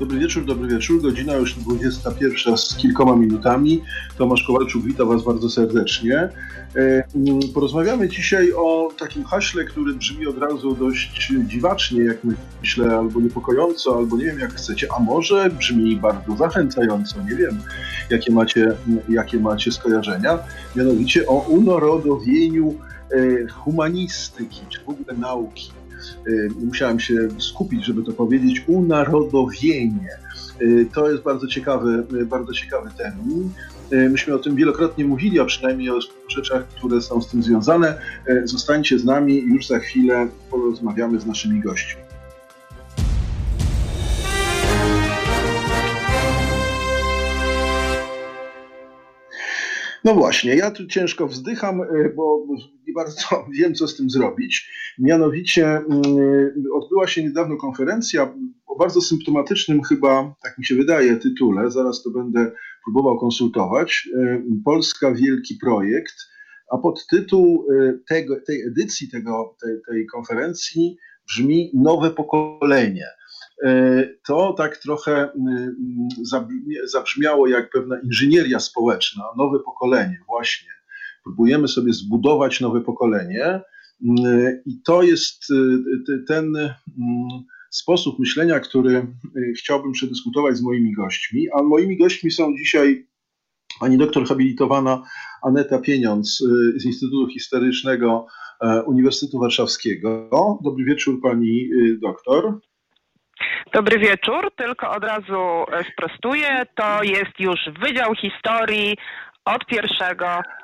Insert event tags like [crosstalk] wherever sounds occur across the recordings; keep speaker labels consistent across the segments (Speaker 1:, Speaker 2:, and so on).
Speaker 1: Dobry wieczór, dobry wieczór. Godzina już 21 z kilkoma minutami. Tomasz Kowalczuk, witam Was bardzo serdecznie. Porozmawiamy dzisiaj o takim haśle, który brzmi od razu dość dziwacznie, jak myślę, albo niepokojąco, albo nie wiem jak chcecie, a może brzmi bardzo zachęcająco, nie wiem jakie macie, jakie macie skojarzenia, mianowicie o unarodowieniu e, humanistyki, czy w ogóle nauki. Y, musiałem się skupić, żeby to powiedzieć, unarodowienie. Y, to jest bardzo ciekawy, y, bardzo ciekawy termin. Myśmy o tym wielokrotnie mówili, a przynajmniej o rzeczach, które są z tym związane. Zostańcie z nami, już za chwilę porozmawiamy z naszymi gośćmi. No właśnie, ja tu ciężko wzdycham, e, bo nie bardzo [laughs] wiem, co z tym zrobić. Mianowicie mm, odbyła się niedawno konferencja o bardzo symptomatycznym chyba, tak mi się wydaje, tytule. Zaraz to będę próbował konsultować. E, Polska Wielki Projekt, a podtytuł tego, tej edycji tego, tej, tej konferencji brzmi Nowe pokolenie. E, to tak trochę zabrzmiało jak pewna inżynieria społeczna, nowe pokolenie, właśnie. Próbujemy sobie zbudować nowe pokolenie, i to jest e, ten sposób myślenia, który e, chciałbym przedyskutować z moimi gośćmi. A moimi gośćmi są dzisiaj pani doktor habilitowana Aneta Pieniądz z Instytutu Historycznego Uniwersytetu Warszawskiego. Dobry wieczór pani doktor.
Speaker 2: Dobry wieczór, tylko od razu e, sprostuję. To jest już Wydział Historii od 1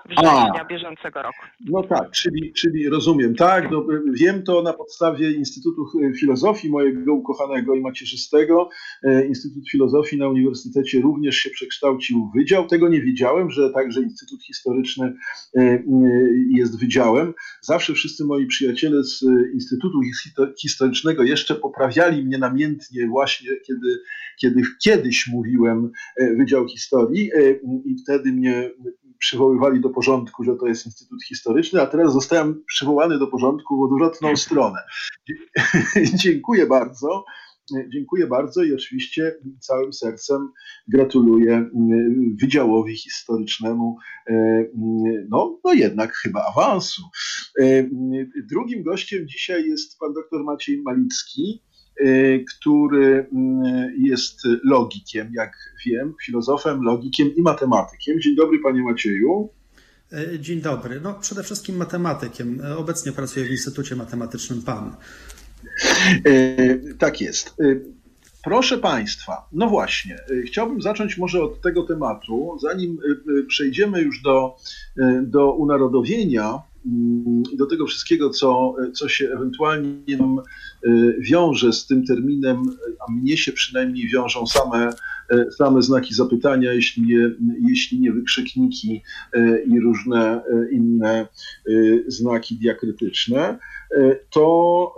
Speaker 2: września A, bieżącego roku.
Speaker 1: No tak, czyli, czyli rozumiem, tak, no, wiem to na podstawie Instytutu Filozofii mojego ukochanego i macierzystego. E, Instytut Filozofii na Uniwersytecie również się przekształcił w wydział. Tego nie wiedziałem, że także Instytut Historyczny e, e, jest wydziałem. Zawsze wszyscy moi przyjaciele z Instytutu Historycznego jeszcze poprawiali mnie namiętnie właśnie, kiedy, kiedy kiedyś mówiłem Wydział Historii i wtedy mnie przywoływali do porządku, że to jest Instytut Historyczny, a teraz zostałem przywołany do porządku w odwrotną stronę. [laughs] Dziękuję bardzo. Dziękuję bardzo i oczywiście całym sercem gratuluję mm, Wydziałowi Historycznemu, e, mm, no, no jednak chyba awansu. E, drugim gościem dzisiaj jest pan dr Maciej Malicki, który mm, jest logikiem, jak wiem, filozofem, logikiem i matematykiem. Dzień dobry, panie Macieju.
Speaker 3: E, dzień dobry. No, przede wszystkim matematykiem. E, obecnie pracuję w Instytucie Matematycznym PAN.
Speaker 1: E, tak jest. Proszę Państwa, no właśnie, chciałbym zacząć może od tego tematu, zanim przejdziemy już do, do unarodowienia i do tego wszystkiego, co, co się ewentualnie nam wiąże z tym terminem, a mnie się przynajmniej wiążą same E, same znaki zapytania, jeśli nie, jeśli nie wykrzykniki e, i różne e, inne znaki diakrytyczne, to,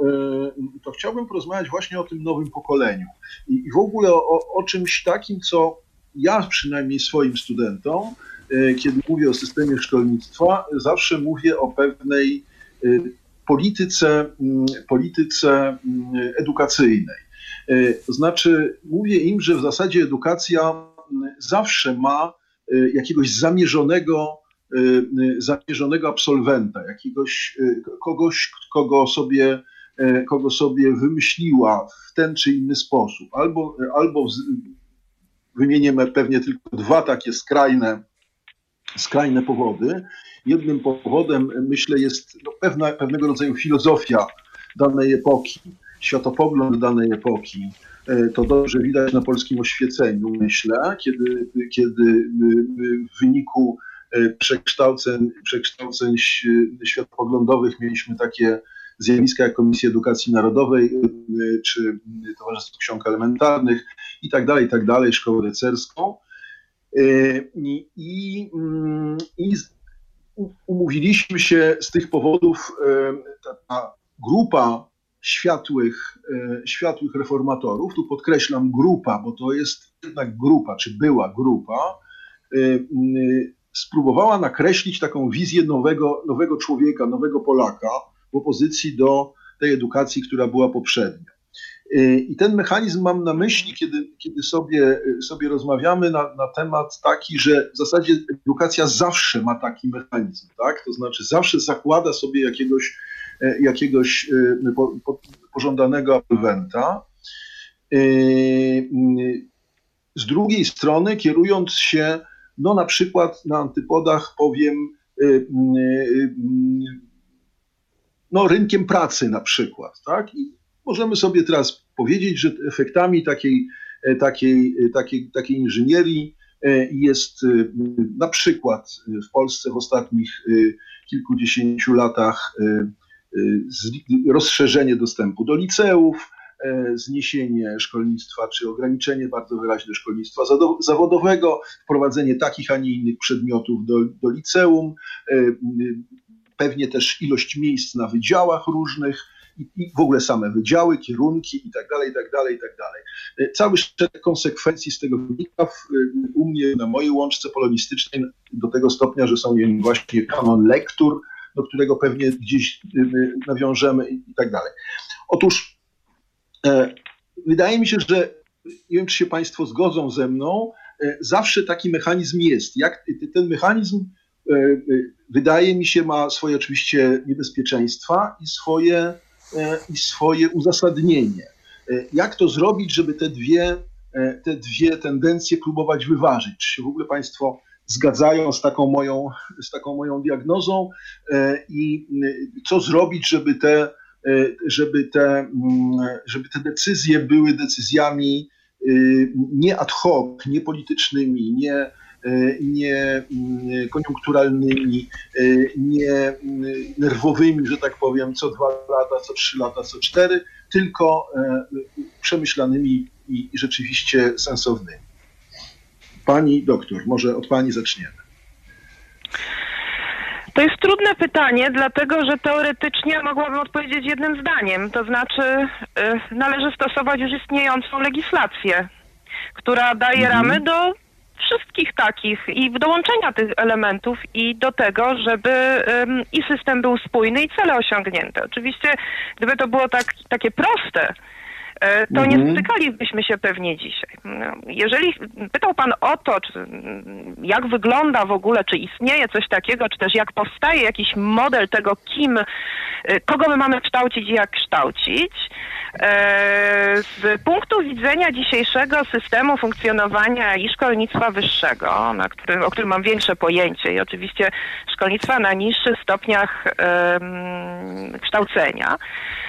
Speaker 1: to chciałbym porozmawiać właśnie o tym nowym pokoleniu. I, w ogóle o, o czymś takim, co ja przynajmniej swoim studentom, kiedy mówię o systemie szkolnictwa, zawsze mówię o pewnej polityce, polityce edukacyjnej. E, to znaczy, mówię im, że w zasadzie edukacja zawsze ma e, jakiegoś zamierzonego, e, zamierzonego absolwenta, jakiegoś kogoś, kogo sobie, kogo sobie wymyśliła w ten czy inny sposób. Albo, albo wymienimy pewnie tylko dwa takie skrajne, skrajne powody. Jednym powodem, myślę, jest no, pewna, pewnego rodzaju filozofia danej epoki światopogląd danej epoki. E, to dobrze widać na polskim oświeceniu, myślę, kiedy, kiedy w wyniku e, przekształceń, przekształceń światopoglądowych mieliśmy takie zjawiska jak Komisja Edukacji Narodowej e, czy Towarzystwo Ksiąg Elementarnych i tak dalej, i tak dalej, Szkołę Rycerską. I, i, mm, i umówiliśmy się z tych powodów, ta, ta grupa światłych, e, światłych reformatorów, tu podkreślam grupa, bo to jest jednak grupa, czy była grupa, spróbowała nakreślić taką wizję nowego, nowego człowieka, nowego Polaka w opozycji do tej edukacji, która była poprzednio. I ten mechanizm mam na myśli, kiedy, kiedy sobie, sobie rozmawiamy na, na temat taki, że w zasadzie edukacja zawsze ma taki mechanizm, tak? To znaczy zawsze zakłada sobie jakiegoś, jakiegoś po, po, pożądanego absolwenta. Z drugiej strony, kierując się, no na przykład na antypodach powiem, no, rynkiem pracy na przykład. Tak? I możemy sobie teraz powiedzieć, że efektami takiej, e, takiej, e, takiej, takiej inżynierii e, jest na przykład w Polsce w ostatnich kilkudziesięciu latach rozszerzenie dostępu do liceów, zniesienie szkolnictwa czy ograniczenie bardzo wyraźne szkolnictwa zawodowego, wprowadzenie takich, a nie innych przedmiotów do, do liceum, pewnie też ilość miejsc na wydziałach różnych i, w ogóle same wydziały, kierunki i tak dalej, i tak dalej, i tak dalej. E, cały szereg konsekwencji z tego wynika w, u mnie na mojej łączce polonistycznej do tego stopnia, że są właśnie kanon lektur, do którego pewnie gdzieś e, nawiążemy i tak dalej. Otóż e, wydaje mi się, że nie wiem, czy się Państwo zgodzą ze mną, zawsze taki mechanizm jest. Jak ten mechanizm E, e, wydaje mi się, ma swoje oczywiście niebezpieczeństwa i swoje, e, i swoje uzasadnienie. Jak to zrobić, żeby te dwie, te dwie tendencje próbować wyważyć? Czy się w ogóle Państwo zgadzają z taką moją, z taką moją diagnozą i co zrobić, żeby te, żeby te, żeby te decyzje były decyzjami nie ad hoc, nie politycznymi, nie E, nie mm, koniunkturalnymi, e, nie mm, nerwowymi, że tak powiem, co dwa lata, co trzy lata, co cztery, tylko e, przemyślanymi i rzeczywiście sensownymi. Pani doktor, może od pani zaczniemy.
Speaker 4: To jest trudne pytanie, dlatego że teoretycznie mogłabym odpowiedzieć jednym zdaniem. To znaczy, należy stosować już istniejącą legislację, która daje mhm. ramy do wszystkich takich i dołączenia tych elementów i do tego, żeby i system był spójny i cele osiągnięte. Oczywiście, gdyby to było tak, takie proste, to mhm. nie stykalibyśmy się pewnie dzisiaj. No, jeżeli pytał Pan o to, czy, jak wygląda w ogóle, czy istnieje coś takiego, czy też jak powstaje jakiś model tego, kim, e, kogo my mamy kształcić i jak kształcić, E, z punktu widzenia dzisiejszego systemu funkcjonowania i szkolnictwa wyższego, na którym, o którym mam większe pojęcie, i oczywiście szkolnictwa na niższych stopniach kształcenia, E,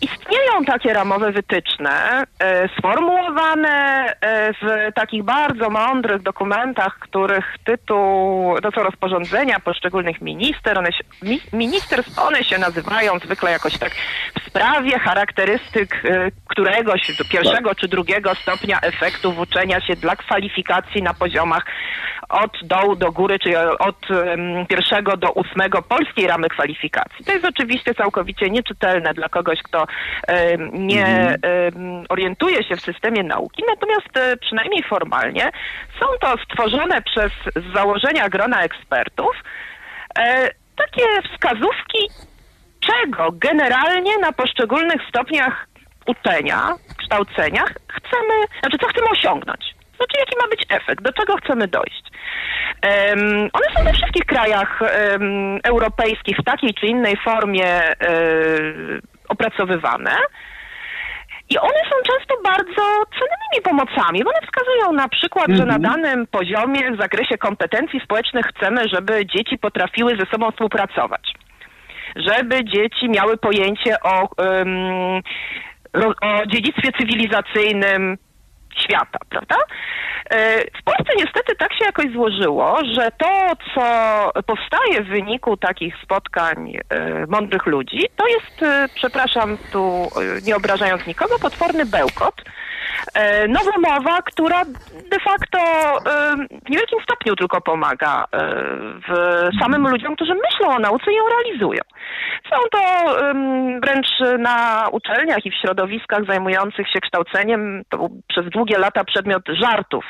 Speaker 4: istnieją takie ramowe wytyczne, e, sformułowane e, w takich bardzo mądrych dokumentach, których tytuł, to są rozporządzenia poszczególnych minister, one się, mi, ministerstw, one się nazywają zwykle jakoś tak w sprawie charakterystyk któregoś, pierwszego czy drugiego stopnia efektów uczenia się dla kwalifikacji na poziomach od dołu do góry, czyli od pierwszego do ósmego polskiej ramy kwalifikacji. To jest oczywiście całkowicie nieczytelne dla kogoś, kto nie mhm. orientuje się w systemie nauki, natomiast e, przynajmniej formalnie są to stworzone przez założenia grona ekspertów e, takie wskazówki, czego generalnie na poszczególnych stopniach uczenia, kształcenia chcemy, znaczy co chcemy osiągnąć. Znaczy, jaki ma być efekt, do czego chcemy dojść. Um, one są we wszystkich krajach um, europejskich w takiej czy innej formie um, opracowywane. I one są często bardzo cennymi pomocami, bo one wskazują na przykład, że na mhm. danym poziomie w zakresie kompetencji społecznych chcemy, żeby dzieci potrafiły ze sobą współpracować. Żeby dzieci miały pojęcie o, um, o dziedzictwie cywilizacyjnym, świata, prawda? E, w Polsce niestety tak się jakoś złożyło, że to, co powstaje w wyniku takich spotkań e, mądrych ludzi, to jest, e, przepraszam tu nie obrażając nikogo, potworny bełkot, e, nowomowa, która de facto e, w niewielkim stopniu tylko pomaga e, w samym ludziom, którzy myślą o nauce i ją realizują. Są to wręcz na uczelniach i w środowiskach zajmujących się kształceniem, to był przez długie lata przedmiot żartów,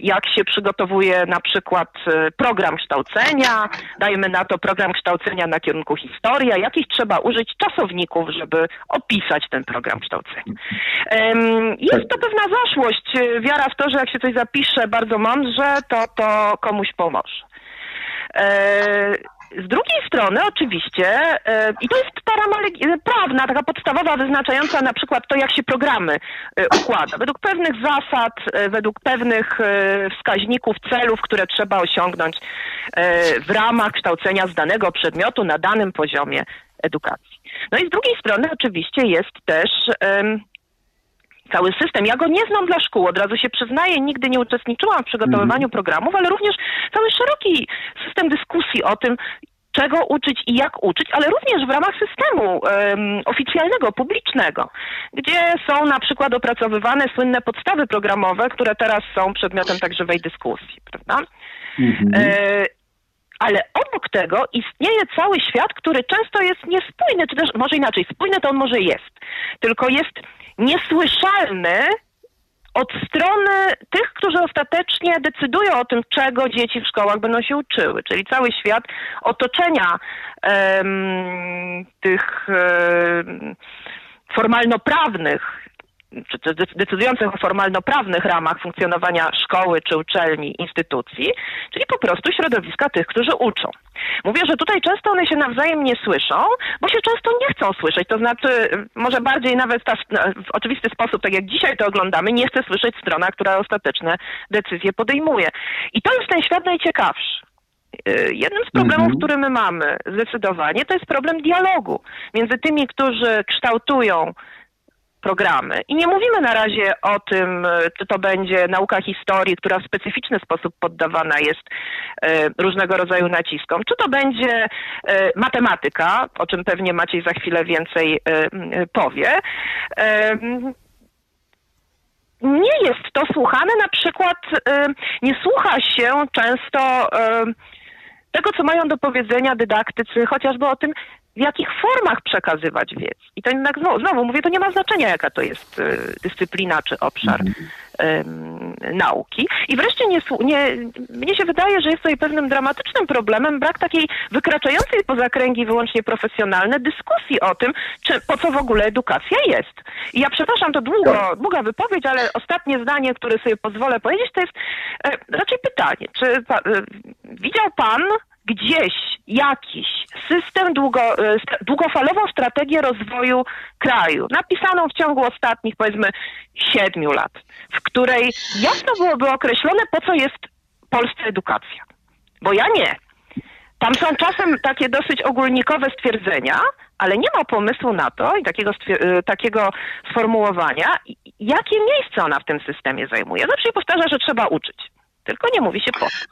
Speaker 4: jak się przygotowuje na przykład program kształcenia, dajmy na to program kształcenia na kierunku historia, jakich trzeba użyć czasowników, żeby opisać ten program kształcenia. Jest to pewna zaszłość, y, wiara w to, że jak się coś zapisze bardzo mądrze, to to komuś pomoże. E, z drugiej strony oczywiście, e, i to jest ta rama prawna, taka podstawowa, wyznaczająca na przykład to, jak się programy e, układa. Według pewnych zasad, według pewnych wskaźników, celów, które trzeba osiągnąć w ramach kształcenia z danego przedmiotu na danym poziomie edukacji. No i z drugiej strony oczywiście jest też cały system. Ja go nie znam dla szkół, od razu się przyznaję, nigdy nie uczestniczyłam w przygotowywaniu mhm. programów, ale również cały szeroki system dyskusji o tym, czego uczyć i jak uczyć, ale również w ramach systemu um, oficjalnego, publicznego, gdzie są na przykład opracowywane słynne podstawy programowe, które teraz są przedmiotem tak żywej dyskusji, prawda? Mhm. E, ale obok tego istnieje cały świat, który często jest niespójny, czy też może inaczej, spójny to on może jest, tylko jest niesłyszalny od strony tych, którzy ostatecznie decydują o tym, czego dzieci w szkołach będą się uczyły, czyli cały świat otoczenia um, tych um, formalno-prawnych czy decydujących o formalno-prawnych ramach funkcjonowania szkoły czy uczelni, instytucji, czyli po prostu środowiska tych, którzy uczą. Mówię, że tutaj często one się nawzajem nie słyszą, bo się często nie chcą słyszeć. To znaczy, może bardziej nawet ta, w oczywisty sposób, tak jak dzisiaj to oglądamy, nie chce słyszeć strona, która ostateczne decyzje podejmuje. I to jest ten świat najciekawszy. Y, jednym z problemów, mhm. który my mamy zdecydowanie, to jest problem dialogu między tymi, którzy kształtują programy. I nie mówimy na razie o tym, e, czy to będzie nauka historii, która w specyficzny sposób poddawana jest e, różnego rodzaju naciskom, czy to będzie e, matematyka, o czym pewnie Maciej za chwilę więcej powie. Nie jest to słuchane, na przykład nie słucha się często tego, co mają do powiedzenia dydaktycy, chociażby o tym, w jakich formach przekazywać wiedzę. I to jednak znowu, znowu mówię, to nie ma znaczenia, jaka to jest y, dyscyplina czy obszar y, nauki. I wreszcie nie, nie, mnie się wydaje, że jest tutaj pewnym dramatycznym problemem brak takiej wykraczającej poza kręgi wyłącznie profesjonalne dyskusji o tym, czy, po co w ogóle edukacja jest. I ja przepraszam, to długo, tak. długa wypowiedź, ale ostatnie zdanie, które sobie pozwolę powiedzieć, to jest e, raczej pytanie. Czy pa, e, widział pan gdzieś jakiś system długo, e, długofalową strategię rozwoju kraju, napisaną w ciągu ostatnich powiedzmy siedmiu lat, w której jasno byłoby określone, po co jest polska edukacja. Bo ja nie. Tam są czasem takie dosyć ogólnikowe stwierdzenia, ale nie ma pomysłu na to i takiego, e, takiego sformułowania, jakie miejsce ona w tym systemie zajmuje. Zawsze powtarza, że trzeba uczyć. Tylko nie mówi się po co.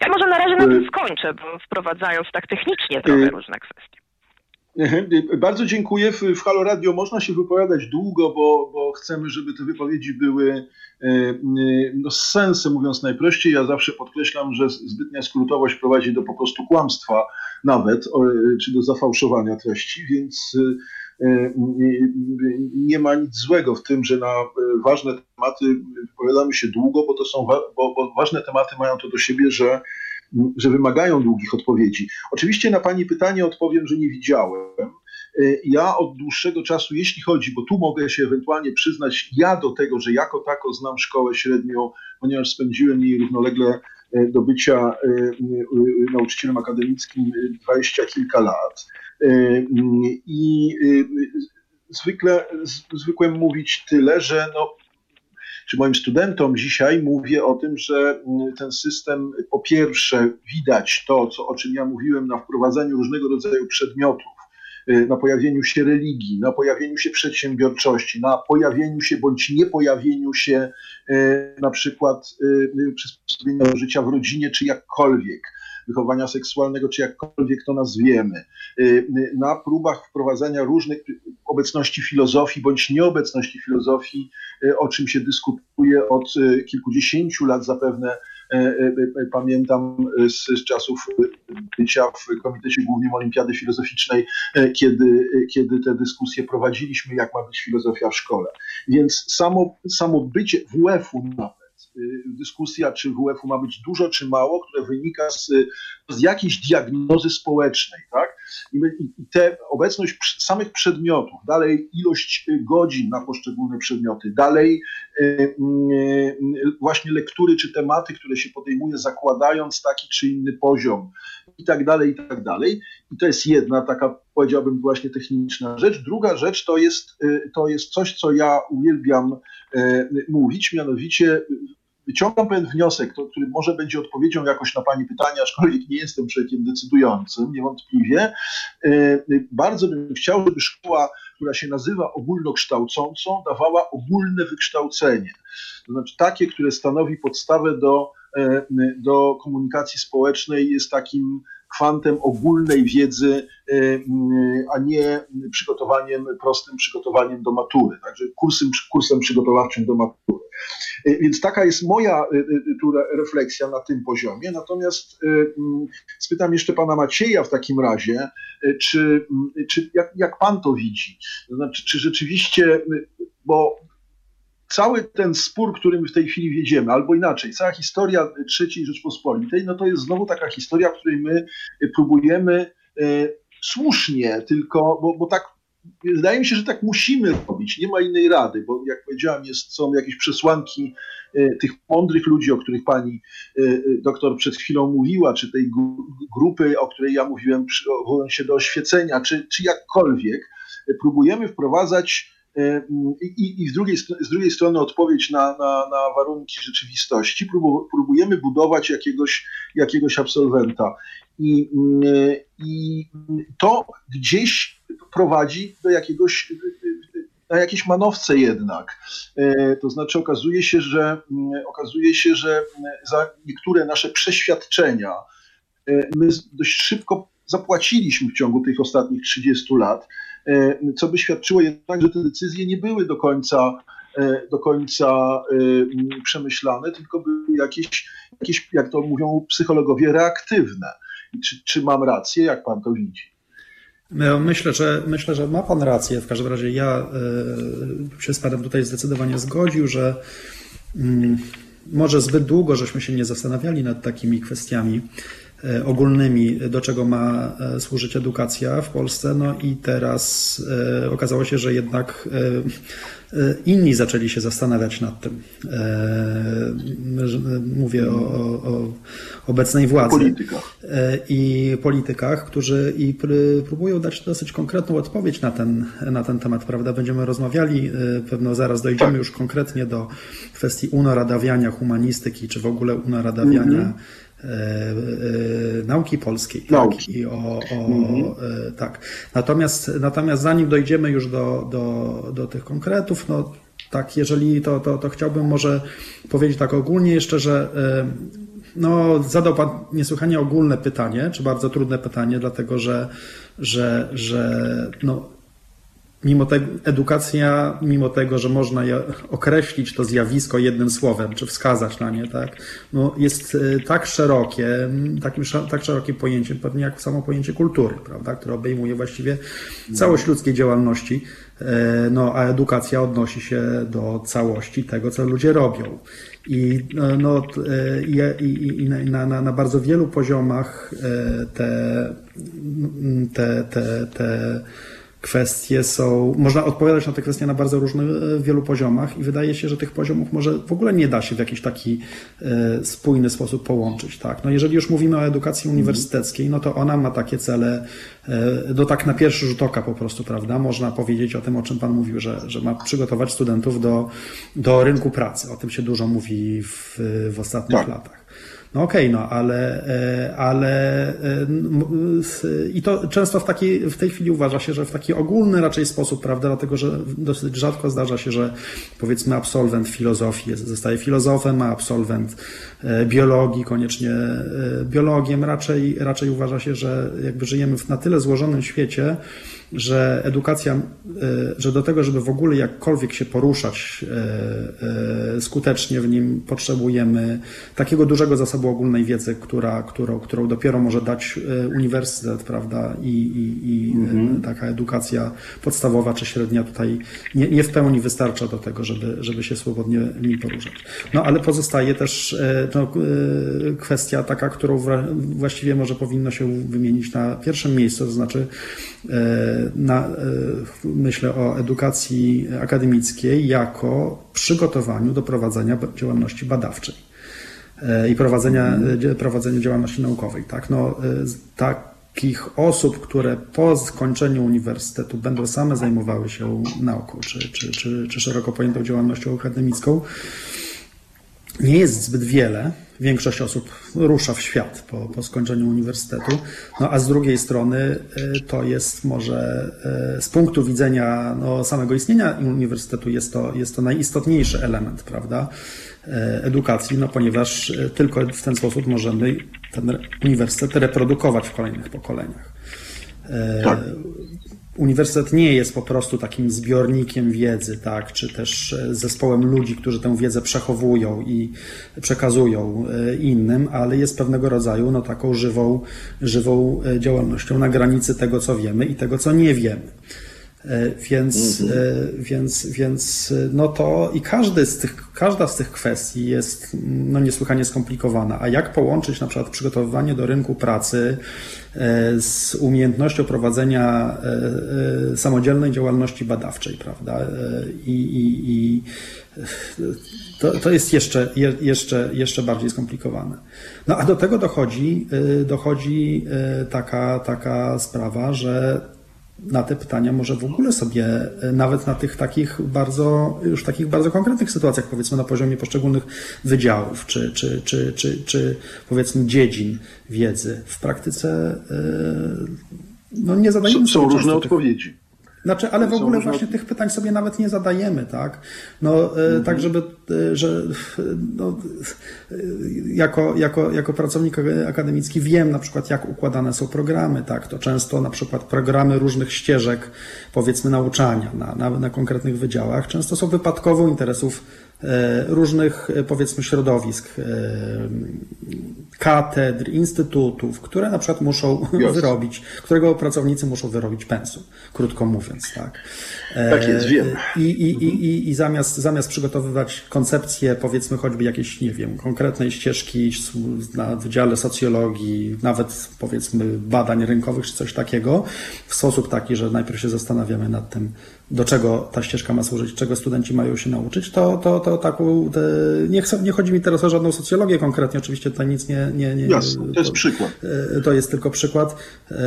Speaker 4: Ja może na razie na tym y- skończę, bo wprowadzając tak technicznie trochę y- różne kwestie.
Speaker 1: Y, bardzo dziękuję. W Halo Radio można się wypowiadać długo, bo, bo chcemy, żeby te wypowiedzi były no, z sensem, mówiąc najprościej. Ja zawsze podkreślam, że zbytnia skrótowość prowadzi do po prostu kłamstwa nawet, czy do zafałszowania treści, więc nie ma nic złego w tym, że na ważne tematy wypowiadamy się długo, bo to są bo, bo ważne tematy mają to do siebie, że, że wymagają długich odpowiedzi. Oczywiście na Pani pytanie odpowiem, że nie widziałem. Ja od dłuższego czasu, jeśli chodzi, bo tu mogę się ewentualnie przyznać, ja do tego, że jako tako znam szkołę średnią, ponieważ spędziłem jej równolegle do bycia nauczycielem akademickim dwadzieścia kilka lat. I zwykle, zwykłem mówić tyle, że no, czy moim studentom dzisiaj mówię o tym, że ten system po pierwsze widać to, co, o czym ja mówiłem na wprowadzaniu różnego rodzaju przedmiotów, y, na pojawieniu się religii, na pojawieniu się przedsiębiorczości, na pojawieniu się bądź nie pojawieniu się y, na przykład y, przysposobienia życia w rodzinie czy jakkolwiek wychowania seksualnego, czy jakkolwiek to nazwiemy, na próbach wprowadzania różnych obecności filozofii bądź nieobecności filozofii, o czym się dyskutuje od kilkudziesięciu lat zapewne pamiętam z, z czasów bycia w Komitecie Głównym Olimpiady Filozoficznej, kiedy, kiedy te dyskusje prowadziliśmy, jak ma być filozofia w szkole. Więc samo, samo bycie WF-u nawet, dyskusja, czy WF-u ma być dużo, czy mało, które wynika z, z jakiejś diagnozy społecznej, tak? I, I te obecność samych przedmiotów, dalej ilość y, godzin na poszczególne przedmioty, dalej y, y, właśnie lektury czy tematy, które się podejmuje, zakładając taki czy inny poziom i tak dalej, i tak dalej. I to jest jedna taka, powiedziałbym, właśnie techniczna rzecz. Druga rzecz to jest, to jest coś, co ja uwielbiam mówić, mianowicie wyciągam pewien wniosek, który może będzie odpowiedzią jakoś na Pani pytania, aczkolwiek nie jestem człowiekiem decydującym, niewątpliwie. E, bardzo bym chciał, żeby szkoła, która się nazywa ogólnokształcącą, dawała ogólne wykształcenie. To znaczy takie, które stanowi podstawę do, e, do komunikacji społecznej, jest takim kwantem ogólnej wiedzy, e, a nie przygotowaniem, prostym przygotowaniem do matury, także kursem, kursem przygotowawczym do matury. E, więc taka jest moja e, refleksja na tym poziomie. Natomiast mm, spytam jeszcze pana Macieja w takim razie, czy, mm, czy jak, jak pan to widzi? Znaczy, czy rzeczywiście, bo cały ten spór, który my w tej chwili wiedziemy, albo inaczej, cała historia III Rzeczpospolitej, no to jest znowu taka historia, w której my próbujemy słusznie, tylko, bo, bo tak wydaje mi się, że tak musimy robić, nie ma innej rady, bo jak powiedziałem, jest, są jakieś przesłanki e, tych mądrych ludzi, o których pani e, doktor przed chwilą mówiła, czy tej grupy, o której ja mówiłem, odwołując się do oświecenia, czy, czy jakkolwiek, próbujemy wprowadzać E, I, i z, drugiej, z drugiej strony odpowiedź na, na, na warunki rzeczywistości. Próbujemy budować jakiegoś, jakiegoś absolwenta. I, I to gdzieś prowadzi do jakiegoś, na jakieś manowce jednak. E, to znaczy okazuje się, że okazuje się, że za niektóre nasze przeświadczenia e, my dość szybko zapłaciliśmy w ciągu tych ostatnich 30 lat. E, co by świadczyło jednak, że te decyzje nie były do końca do końca e, przemyślane, tylko były jakieś, jakieś jak to mówią psychologowie, reaktywne. Czy, czy mam rację, jak pan to widzi?
Speaker 3: Myślę, że myślę, że ma Pan rację. W każdym razie ja się z Panem tutaj zdecydowanie zgodził, że mm, może zbyt długo żeśmy się nie zastanawiali nad takimi kwestiami. E, ogólnymi, do czego ma e, służyć edukacja w Polsce. No i teraz e, okazało się, że jednak inni zaczęli się zastanawiać nad tym. Mówię o, o obecnej władzy
Speaker 1: politykach.
Speaker 3: i politykach, którzy i próbują dać dosyć konkretną odpowiedź na ten, na ten temat, prawda? Będziemy rozmawiali, pewno zaraz dojdziemy tak. już konkretnie do kwestii unoradawiania humanistyki, czy w ogóle unoradawiania e, nauki polskiej. Tak?
Speaker 1: Nauki.
Speaker 3: Tak? I o, o mhm. E, tak. Natomiast, natomiast zanim dojdziemy już do, do, do tych konkretów, no tak, jeżeli to, to, to chciałbym może powiedzieć tak ogólnie jeszcze, że no, zadał Pan niesłychanie ogólne pytanie, czy bardzo trudne pytanie, dlatego że, że, że no, mimo tego, edukacja, mimo tego, że można określić to zjawisko jednym słowem, czy wskazać na nie, tak, no jest e, tak szerokie, takim, tak szerokim pojęciem, pewnie jak samo pojęcie kultury, prawda, które obejmuje właściwie całość ludzkiej działalności, e, no, a edukacja odnosi się do całości tego, co ludzie robią. I, no, no i, i, i na, na, na bardzo wielu poziomach te, te, te, te kwestie są, można odpowiadać na te kwestie na bardzo różnych, e, wielu poziomach i wydaje się, że tych poziomów może w ogóle nie da się w jakiś taki e, spójny sposób połączyć. Tak? No jeżeli już mówimy o edukacji uniwersyteckiej, no to ona ma takie cele, e, no tak na pierwszy rzut oka po prostu, prawda? Można powiedzieć o tym, o czym Pan mówił, że, że ma przygotować studentów do, do rynku pracy. O tym się dużo mówi w, w ostatnich tak. latach. No okej, okay, no ale, e, ale e, i to często w, takiej, w tej chwili uważa się, że w taki ogólny raczej sposób, prawda, dlatego że dosyć rzadko zdarza się, że powiedzmy absolwent filozofii zostaje filozofem, a absolwent e, biologii koniecznie biologiem. Raczej, raczej uważa się, że jakby żyjemy w na tyle złożonym świecie, że edukacja, e, że do tego, żeby w ogóle jakkolwiek się poruszać e, e, skutecznie w nim, potrzebujemy takiego dużego zasobu ogólnej wiedzy, która, którą, którą dopiero może dać uniwersytet, prawda, i, i, i mhm. taka edukacja podstawowa czy średnia tutaj nie, nie w pełni wystarcza do tego, żeby, żeby się swobodnie nim poruszać. No ale pozostaje też no, kwestia taka, którą właściwie może powinno się wymienić na pierwszym miejscu, to znaczy na, e, myślę o edukacji akademickiej jako przygotowaniu do prowadzenia działalności badawczej e, i prowadzenia, e, prowadzenia działalności naukowej. Tak? No, takich osób, które po skończeniu uniwersytetu będą same zajmowały się nauką, czy, czy, czy, czy szeroko pojętą działalnością akademicką, nie jest zbyt wiele większość osób rusza w świat po, po skończeniu uniwersytetu. No a z drugiej strony y, to jest może y, z punktu widzenia no, samego istnienia uniwersytetu jest to, jest to najistotniejszy element, prawda, y, edukacji, no ponieważ tylko w ten sposób możemy ten uniwersytet reprodukować w kolejnych pokoleniach. Tak uniwersytet nie jest po prostu takim zbiornikiem wiedzy, tak, czy też e, zespołem ludzi, którzy tę wiedzę przechowują i przekazują e, innym, ale jest pewnego rodzaju no, taką żywą, żywą e, działalnością na granicy tego, co wiemy i tego, co nie wiemy. Więc, mhm. więc, więc no to i każdy z tych, każda z tych kwestii jest no, niesłychanie skomplikowana. A jak połączyć na przykład przygotowywanie do rynku pracy E, z umiejętnością prowadzenia e, e, samodzielnej działalności badawczej, prawda? I, i, i to, to jest jeszcze, jeszcze, jeszcze bardziej skomplikowane. No a do tego dochodzi, dochodzi taka, taka sprawa, że na te pytania może w ogóle sobie, e, nawet na tych takich bardzo, już takich bardzo konkretnych sytuacjach, powiedzmy na poziomie poszczególnych wydziałów, czy, czy, czy, czy, czy powiedzmy dziedzin wiedzy, w praktyce e, no nie zadajemy
Speaker 1: Są, są różne odpowiedzi.
Speaker 3: Znaczy, ale w ogóle właśnie tych pytań sobie nawet nie zadajemy, tak? No, mhm. tak, żeby, e, że no, jako, jako, jako pracownik akademicki wiem na przykład, jak układane są programy, tak? To często na przykład programy różnych ścieżek, powiedzmy, nauczania na, na, na konkretnych wydziałach, często są wypadkową interesów E, różnych, e, powiedzmy, środowisk, e, katedr, instytutów, które na przykład muszą [laughs] Just. wyrobić, którego pracownicy muszą wyrobić pensum, krótko mówiąc, tak.
Speaker 1: Tak jest, wiem.
Speaker 3: I, i, mhm. i, i, i zamiast, zamiast przygotowywać koncepcję, powiedzmy, choćby jakiejś, nie wiem, konkretnej ścieżki na Wydziale Socjologii, nawet powiedzmy badań rynkowych czy coś takiego, w sposób taki, że najpierw się zastanawiamy nad tym, do czego ta ścieżka ma służyć, czego studenci mają się nauczyć, to, to, to taką, nie, chcę, nie chodzi mi teraz o żadną socjologię konkretnie, oczywiście tutaj nic nie... nie, nie
Speaker 1: Jasne, to jest przykład.
Speaker 3: E, to jest tylko przykład. E, e,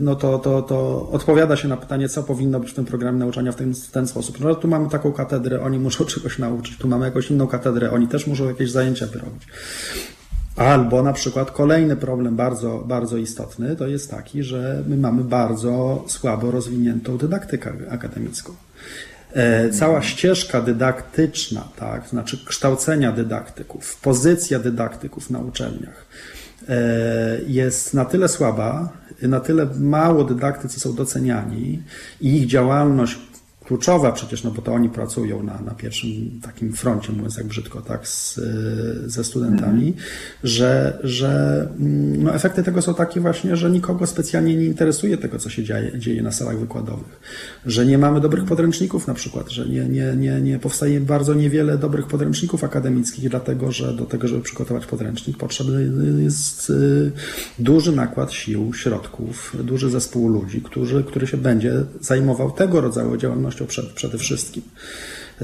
Speaker 3: no to, to, to odpowiada się na pytanie, co powinno być w tym programie nauczania w ten, w ten sposób. No tu mamy taką katedrę, oni muszą [laughs] czegoś nauczyć, tu mamy jakąś inną katedrę, oni też muszą jakieś zajęcia wyrobić. Albo na przykład kolejny problem bardzo, bardzo istotny to jest taki, że my mamy bardzo słabo rozwiniętą dydaktykę akademicką. E, cała ścieżka dydaktyczna, tak, znaczy kształcenia dydaktyków, pozycja dydaktyków na uczelniach e, jest na tyle słaba, na tyle mało dydaktycy są doceniani i ich działalność kluczowa przecież, no bo to oni pracują na, na pierwszym takim froncie, mówiąc jak brzydko, tak, z, ze studentami, mm. że, że mm, no efekty tego są takie właśnie, że nikogo specjalnie nie interesuje tego, co się dzieje, dzieje na salach wykładowych, że nie mamy dobrych podręczników na przykład, że nie, nie, nie, nie powstaje bardzo niewiele dobrych podręczników akademickich, dlatego że do tego, żeby przygotować podręcznik, potrzebny jest y, duży nakład sił, środków, duży zespół ludzi, którzy, który się będzie zajmował tego rodzaju działalnością przed, przede wszystkim.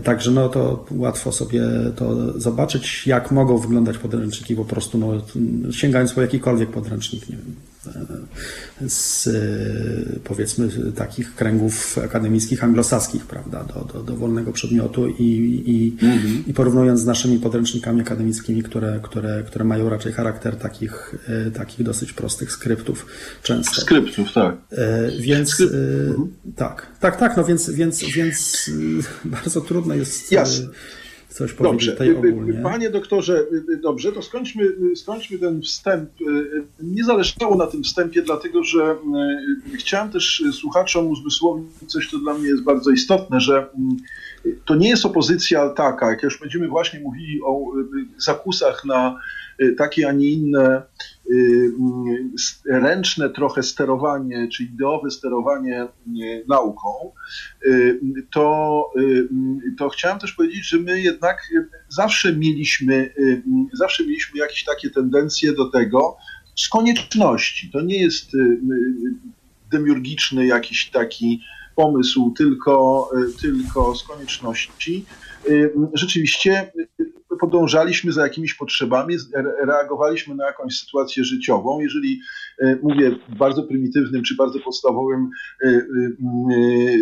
Speaker 3: Także no to łatwo sobie to zobaczyć, jak mogą wyglądać podręczniki po prostu, no, sięgając po jakikolwiek podręcznik, nie wiem, z powiedzmy takich kręgów akademickich anglosaskich, prawda, do, do, do wolnego przedmiotu i, i, mhm. i porównując z naszymi podręcznikami akademickimi, które, które, które mają raczej charakter takich, takich dosyć prostych skryptów często.
Speaker 1: Skryptów, tak.
Speaker 3: Więc Skryp... mhm. tak, tak, tak, no więc, więc, więc [laughs] bardzo trudno jest coś powiedzieć dobrze. tej ogólnie.
Speaker 1: Panie doktorze, dobrze, to skończmy, skończmy ten wstęp. Nie zależało na tym wstępie, dlatego że chciałem też słuchaczom uzmysłowić coś, co dla mnie jest bardzo istotne, że to nie jest opozycja taka, jak już będziemy właśnie mówili o zakusach na takie, a nie inne ręczne trochę sterowanie, czy ideowe sterowanie nauką, to, to chciałem też powiedzieć, że my jednak zawsze mieliśmy, zawsze mieliśmy jakieś takie tendencje do tego z konieczności. To nie jest demiurgiczny jakiś taki pomysł, tylko, tylko z konieczności. Rzeczywiście podążaliśmy za jakimiś potrzebami, reagowaliśmy na jakąś sytuację życiową. Jeżeli e, mówię w bardzo prymitywnym czy bardzo podstawowym e, e,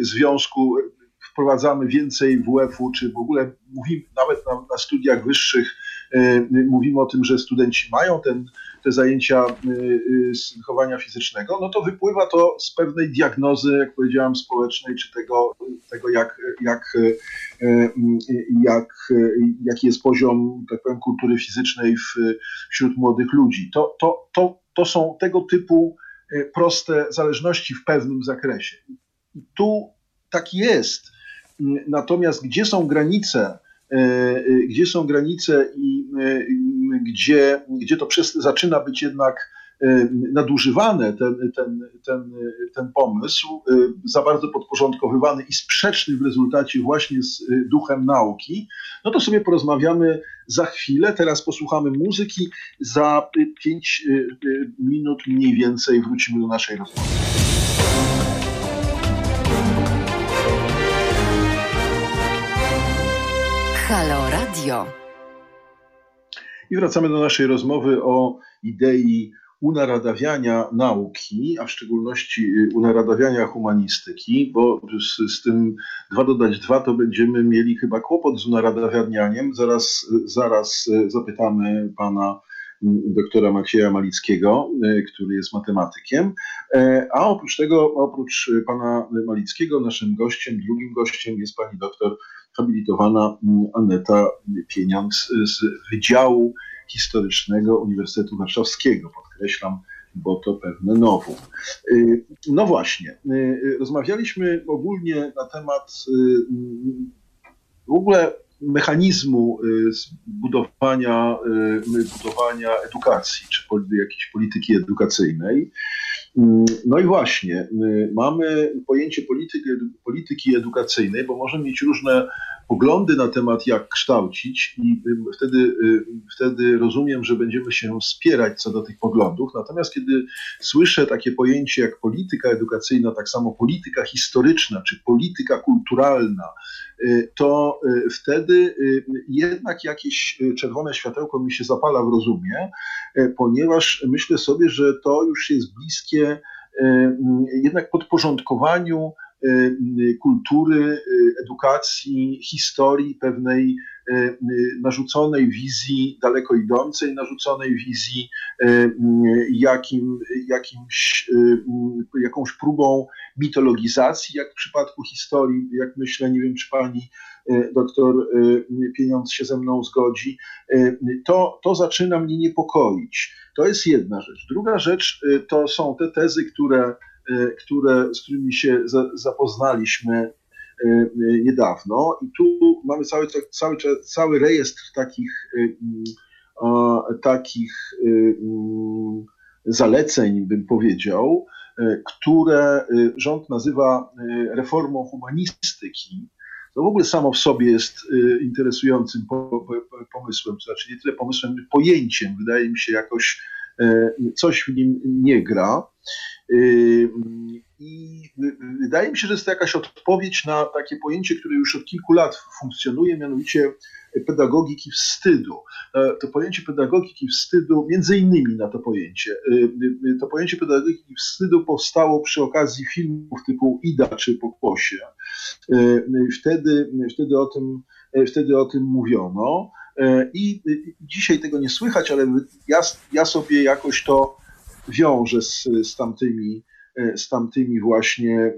Speaker 1: związku, wprowadzamy więcej WF-u, czy w ogóle mówimy nawet na, na studiach wyższych, mówimy o tym, że studenci mają ten te zajęcia y, y, z wychowania fizycznego, no to wypływa to z pewnej diagnozy, jak powiedziałam, społecznej, czy tego, tego jak, jak, y, jak, jaki jest poziom, tak powiem, kultury fizycznej w, wśród młodych ludzi. To, to, to, to są tego typu proste zależności w pewnym zakresie. Tu tak jest. Natomiast gdzie są granice, gdzie są granice i gdzie, gdzie to przez, zaczyna być jednak e, nadużywany ten, ten, ten, ten pomysł, e, za bardzo podporządkowywany i sprzeczny w rezultacie właśnie z e, duchem nauki, no to sobie porozmawiamy za chwilę. Teraz posłuchamy muzyki. Za pięć minut mniej więcej wrócimy do naszej rozmowy. Halo Radio. I wracamy do naszej rozmowy o idei unaradawiania nauki, a w szczególności y, unaradawiania humanistyki, bo z, z tym 2 dodać 2 to będziemy mieli chyba kłopot z unaradawianiem. Zaraz, zaraz y, zapytamy pana mm, doktora Macieja Malickiego, y, który jest matematykiem. E, a oprócz tego, oprócz pana Malickiego, naszym gościem, drugim gościem jest pani doktor habilitowana mm, Aneta Pieniądz z Wydziału Historycznego Uniwersytetu Warszawskiego. Podkreślam, bo to pewne nowum. Y, no właśnie, y, rozmawialiśmy ogólnie na temat y, w ogóle mechanizmu budowania, budowania edukacji, czy jakiejś polityki edukacyjnej. No i właśnie, mamy pojęcie polityki, polityki edukacyjnej, bo możemy mieć różne poglądy na temat, jak kształcić, i wtedy, wtedy rozumiem, że będziemy się spierać co do tych poglądów. Natomiast kiedy słyszę takie pojęcie jak polityka edukacyjna, tak samo polityka historyczna czy polityka kulturalna, to wtedy jednak jakieś czerwone światełko mi się zapala w rozumie, ponieważ myślę sobie, że to już jest bliskie jednak podporządkowaniu Y, kultury, y, edukacji, historii, pewnej y, narzuconej wizji, daleko idącej narzuconej wizji, jakim, jakimś, jakąś próbą mitologizacji, jak w przypadku historii, jak myślę, nie wiem, czy pani doktor Pieniądz się ze mną zgodzi, to, to zaczyna mnie niepokoić. To jest jedna rzecz. Druga rzecz to są te tezy, które które, z którymi się zapoznaliśmy e, e, niedawno. I tu mamy cały, cały, cały rejestr takich, takich zaleceń, bym powiedział, które rząd nazywa reformą humanistyki. To w ogóle samo w sobie jest interesującym pomysłem, to znaczy nie tyle pomysłem, pojęciem. Wydaje mi się jakoś coś w nim nie gra. I wydaje mi się, że jest to jakaś odpowiedź na takie pojęcie, które już od kilku lat funkcjonuje, mianowicie pedagogiki wstydu. E, to pojęcie pedagogiki wstydu, między innymi na to pojęcie, e, e, to pojęcie pedagogiki wstydu powstało przy okazji filmów typu Ida czy Pokłosie. Wtedy, wtedy, o tym, wtedy o tym mówiono i dzisiaj tego nie słychać, ale ja, ja sobie jakoś to wiążę z, z tamtymi z tamtymi właśnie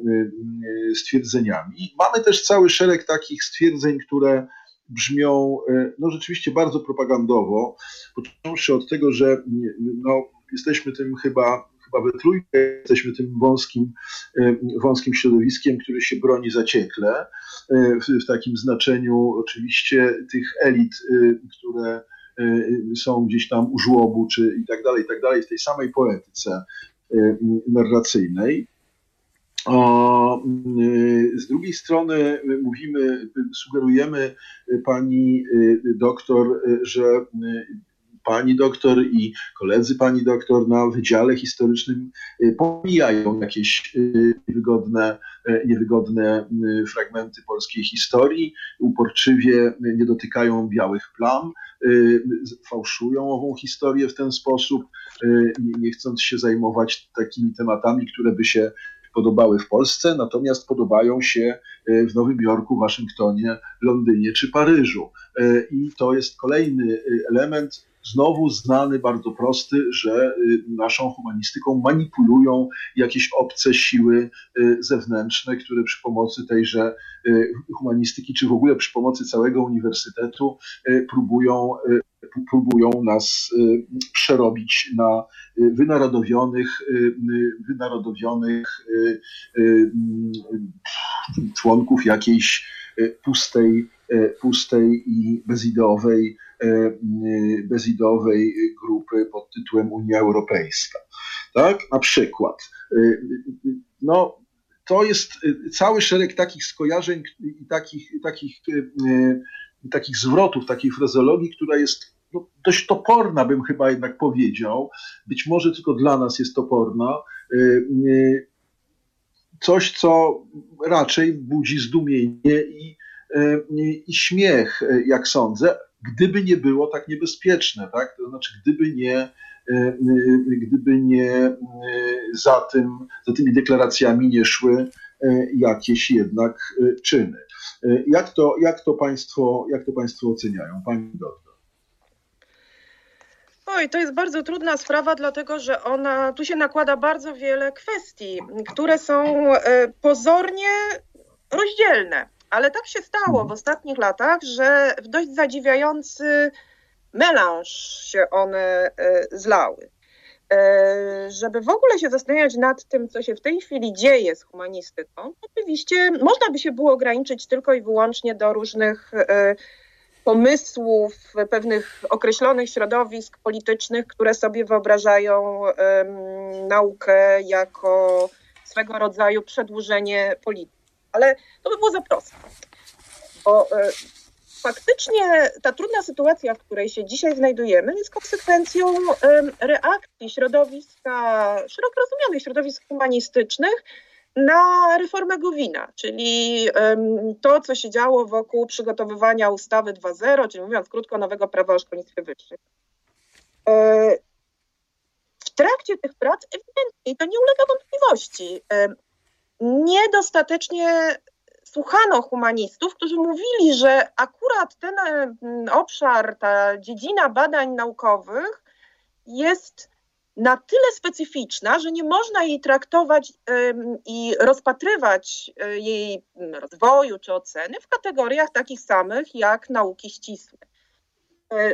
Speaker 1: stwierdzeniami. Mamy też cały szereg takich stwierdzeń, które brzmią e, no, rzeczywiście bardzo propagandowo, począwszy od tego, że no, jesteśmy tym chyba, chyba we trójkę, jesteśmy tym wąskim, e, wąskim środowiskiem, które się broni zaciekle, e, w, w takim znaczeniu oczywiście tych elit, które są gdzieś tam u żłobu, czy i tak dalej, i tak dalej, w tej samej poetyce narracyjnej. Y, z drugiej strony mówimy, sugerujemy pani y, doktor, że y, pani doktor i koledzy pani doktor na Wydziale Historycznym pomijają jakieś niewygodne, niewygodne fragmenty polskiej historii, uporczywie nie dotykają białych plam, fałszują ową historię w ten sposób, nie chcąc się zajmować takimi tematami, które by się podobały w Polsce, natomiast podobają się e, w Nowym Jorku, Waszyngtonie, Londynie czy Paryżu. E, I to jest kolejny e, element, znowu znany, bardzo prosty, że naszą humanistyką manipulują jakieś obce siły zewnętrzne, które przy pomocy tejże humanistyki, czy w ogóle przy pomocy całego uniwersytetu próbują próbują nas y, przerobić na y, wynarodowionych, y, wynarodowionych członków jakiejś pustej, pustej i bezideowej, bezideowej grupy pod tytułem Unia Europejska. Tak? Na przykład. No, to jest cały szereg takich skojarzeń i takich, takich, takich zwrotów, takiej frazologii, która jest no, dość toporna, bym chyba jednak powiedział. Być może tylko dla nas jest toporna. Y, y, coś, co raczej budzi zdumienie i, y, i śmiech, jak sądzę, gdyby nie było tak niebezpieczne, tak? To znaczy, gdyby nie, gdyby nie za, tym, za tymi deklaracjami nie szły jakieś jednak czyny. Jak to, jak to, państwo, jak to państwo oceniają, pani doktor?
Speaker 4: Oj, to jest bardzo trudna sprawa, dlatego że ona, tu się nakłada bardzo wiele kwestii, które są e, pozornie rozdzielne. Ale tak się stało w mhm. ostatnich latach, że w dość zadziwiający melanż się one e, zlały. E, żeby w ogóle się zastanawiać nad tym, co się w tej chwili dzieje z humanistyką, oczywiście można by się było ograniczyć tylko i wyłącznie do różnych pomysłów pewnych określonych środowisk politycznych, które sobie wyobrażają naukę jako swego rodzaju przedłużenie polityki. Ale to by było za proste, bo e, faktycznie ta trudna sytuacja, w której się dzisiaj znajdujemy, jest konsekwencją reakcji środowiska, szeroko rozumianych środowisk humanistycznych, na reformę Gowina, czyli to, co się działo wokół przygotowywania ustawy 2.0, czyli mówiąc krótko, nowego prawa o szkolnictwie wyższym. E, w trakcie tych prac ewidentnie, to nie ulega wątpliwości, niedostatecznie słuchano humanistów, którzy mówili, że akurat ten obszar, ta dziedzina badań naukowych jest na tyle specyficzna, że nie można jej traktować i rozpatrywać e, jej rozwoju czy oceny w kategoriach takich samych jak nauki ścisłe. E,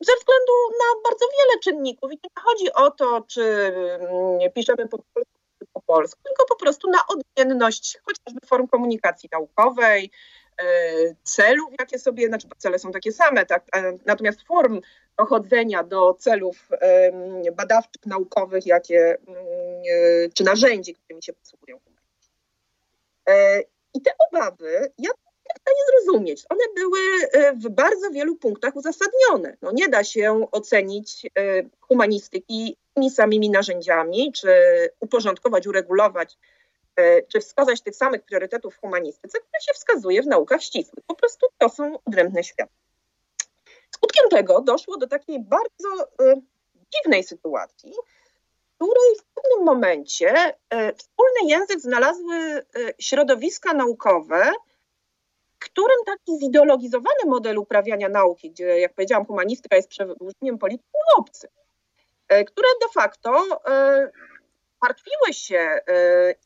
Speaker 4: ze względu na bardzo wiele czynników. I nie chodzi o to, czy piszemy po polsku, czy po polsku, tylko po prostu na odmienność chociażby form komunikacji naukowej, e, celów, jakie sobie, znaczy cele są takie same, tak, natomiast form dochodzenia do celów badawczych, naukowych, jakie, mm, e, czy narzędzi, którymi się posługują. E, I te obawy, ja stanie zrozumieć. One były w bardzo wielu punktach uzasadnione. No nie da się ocenić humanistyki tymi samymi narzędziami, czy uporządkować, uregulować, czy wskazać tych samych priorytetów w humanistyce, które się wskazuje w naukach ścisłych. Po prostu to są odrębne światy. Skutkiem tego doszło do takiej bardzo dziwnej sytuacji, której w pewnym momencie e, wspólny język znalazły e, środowiska naukowe, którym taki zideologizowany model uprawiania nauki, gdzie, jak powiedziałam, humanistyka jest przedłużeniem polityki, obcy, e, które de facto martwiły się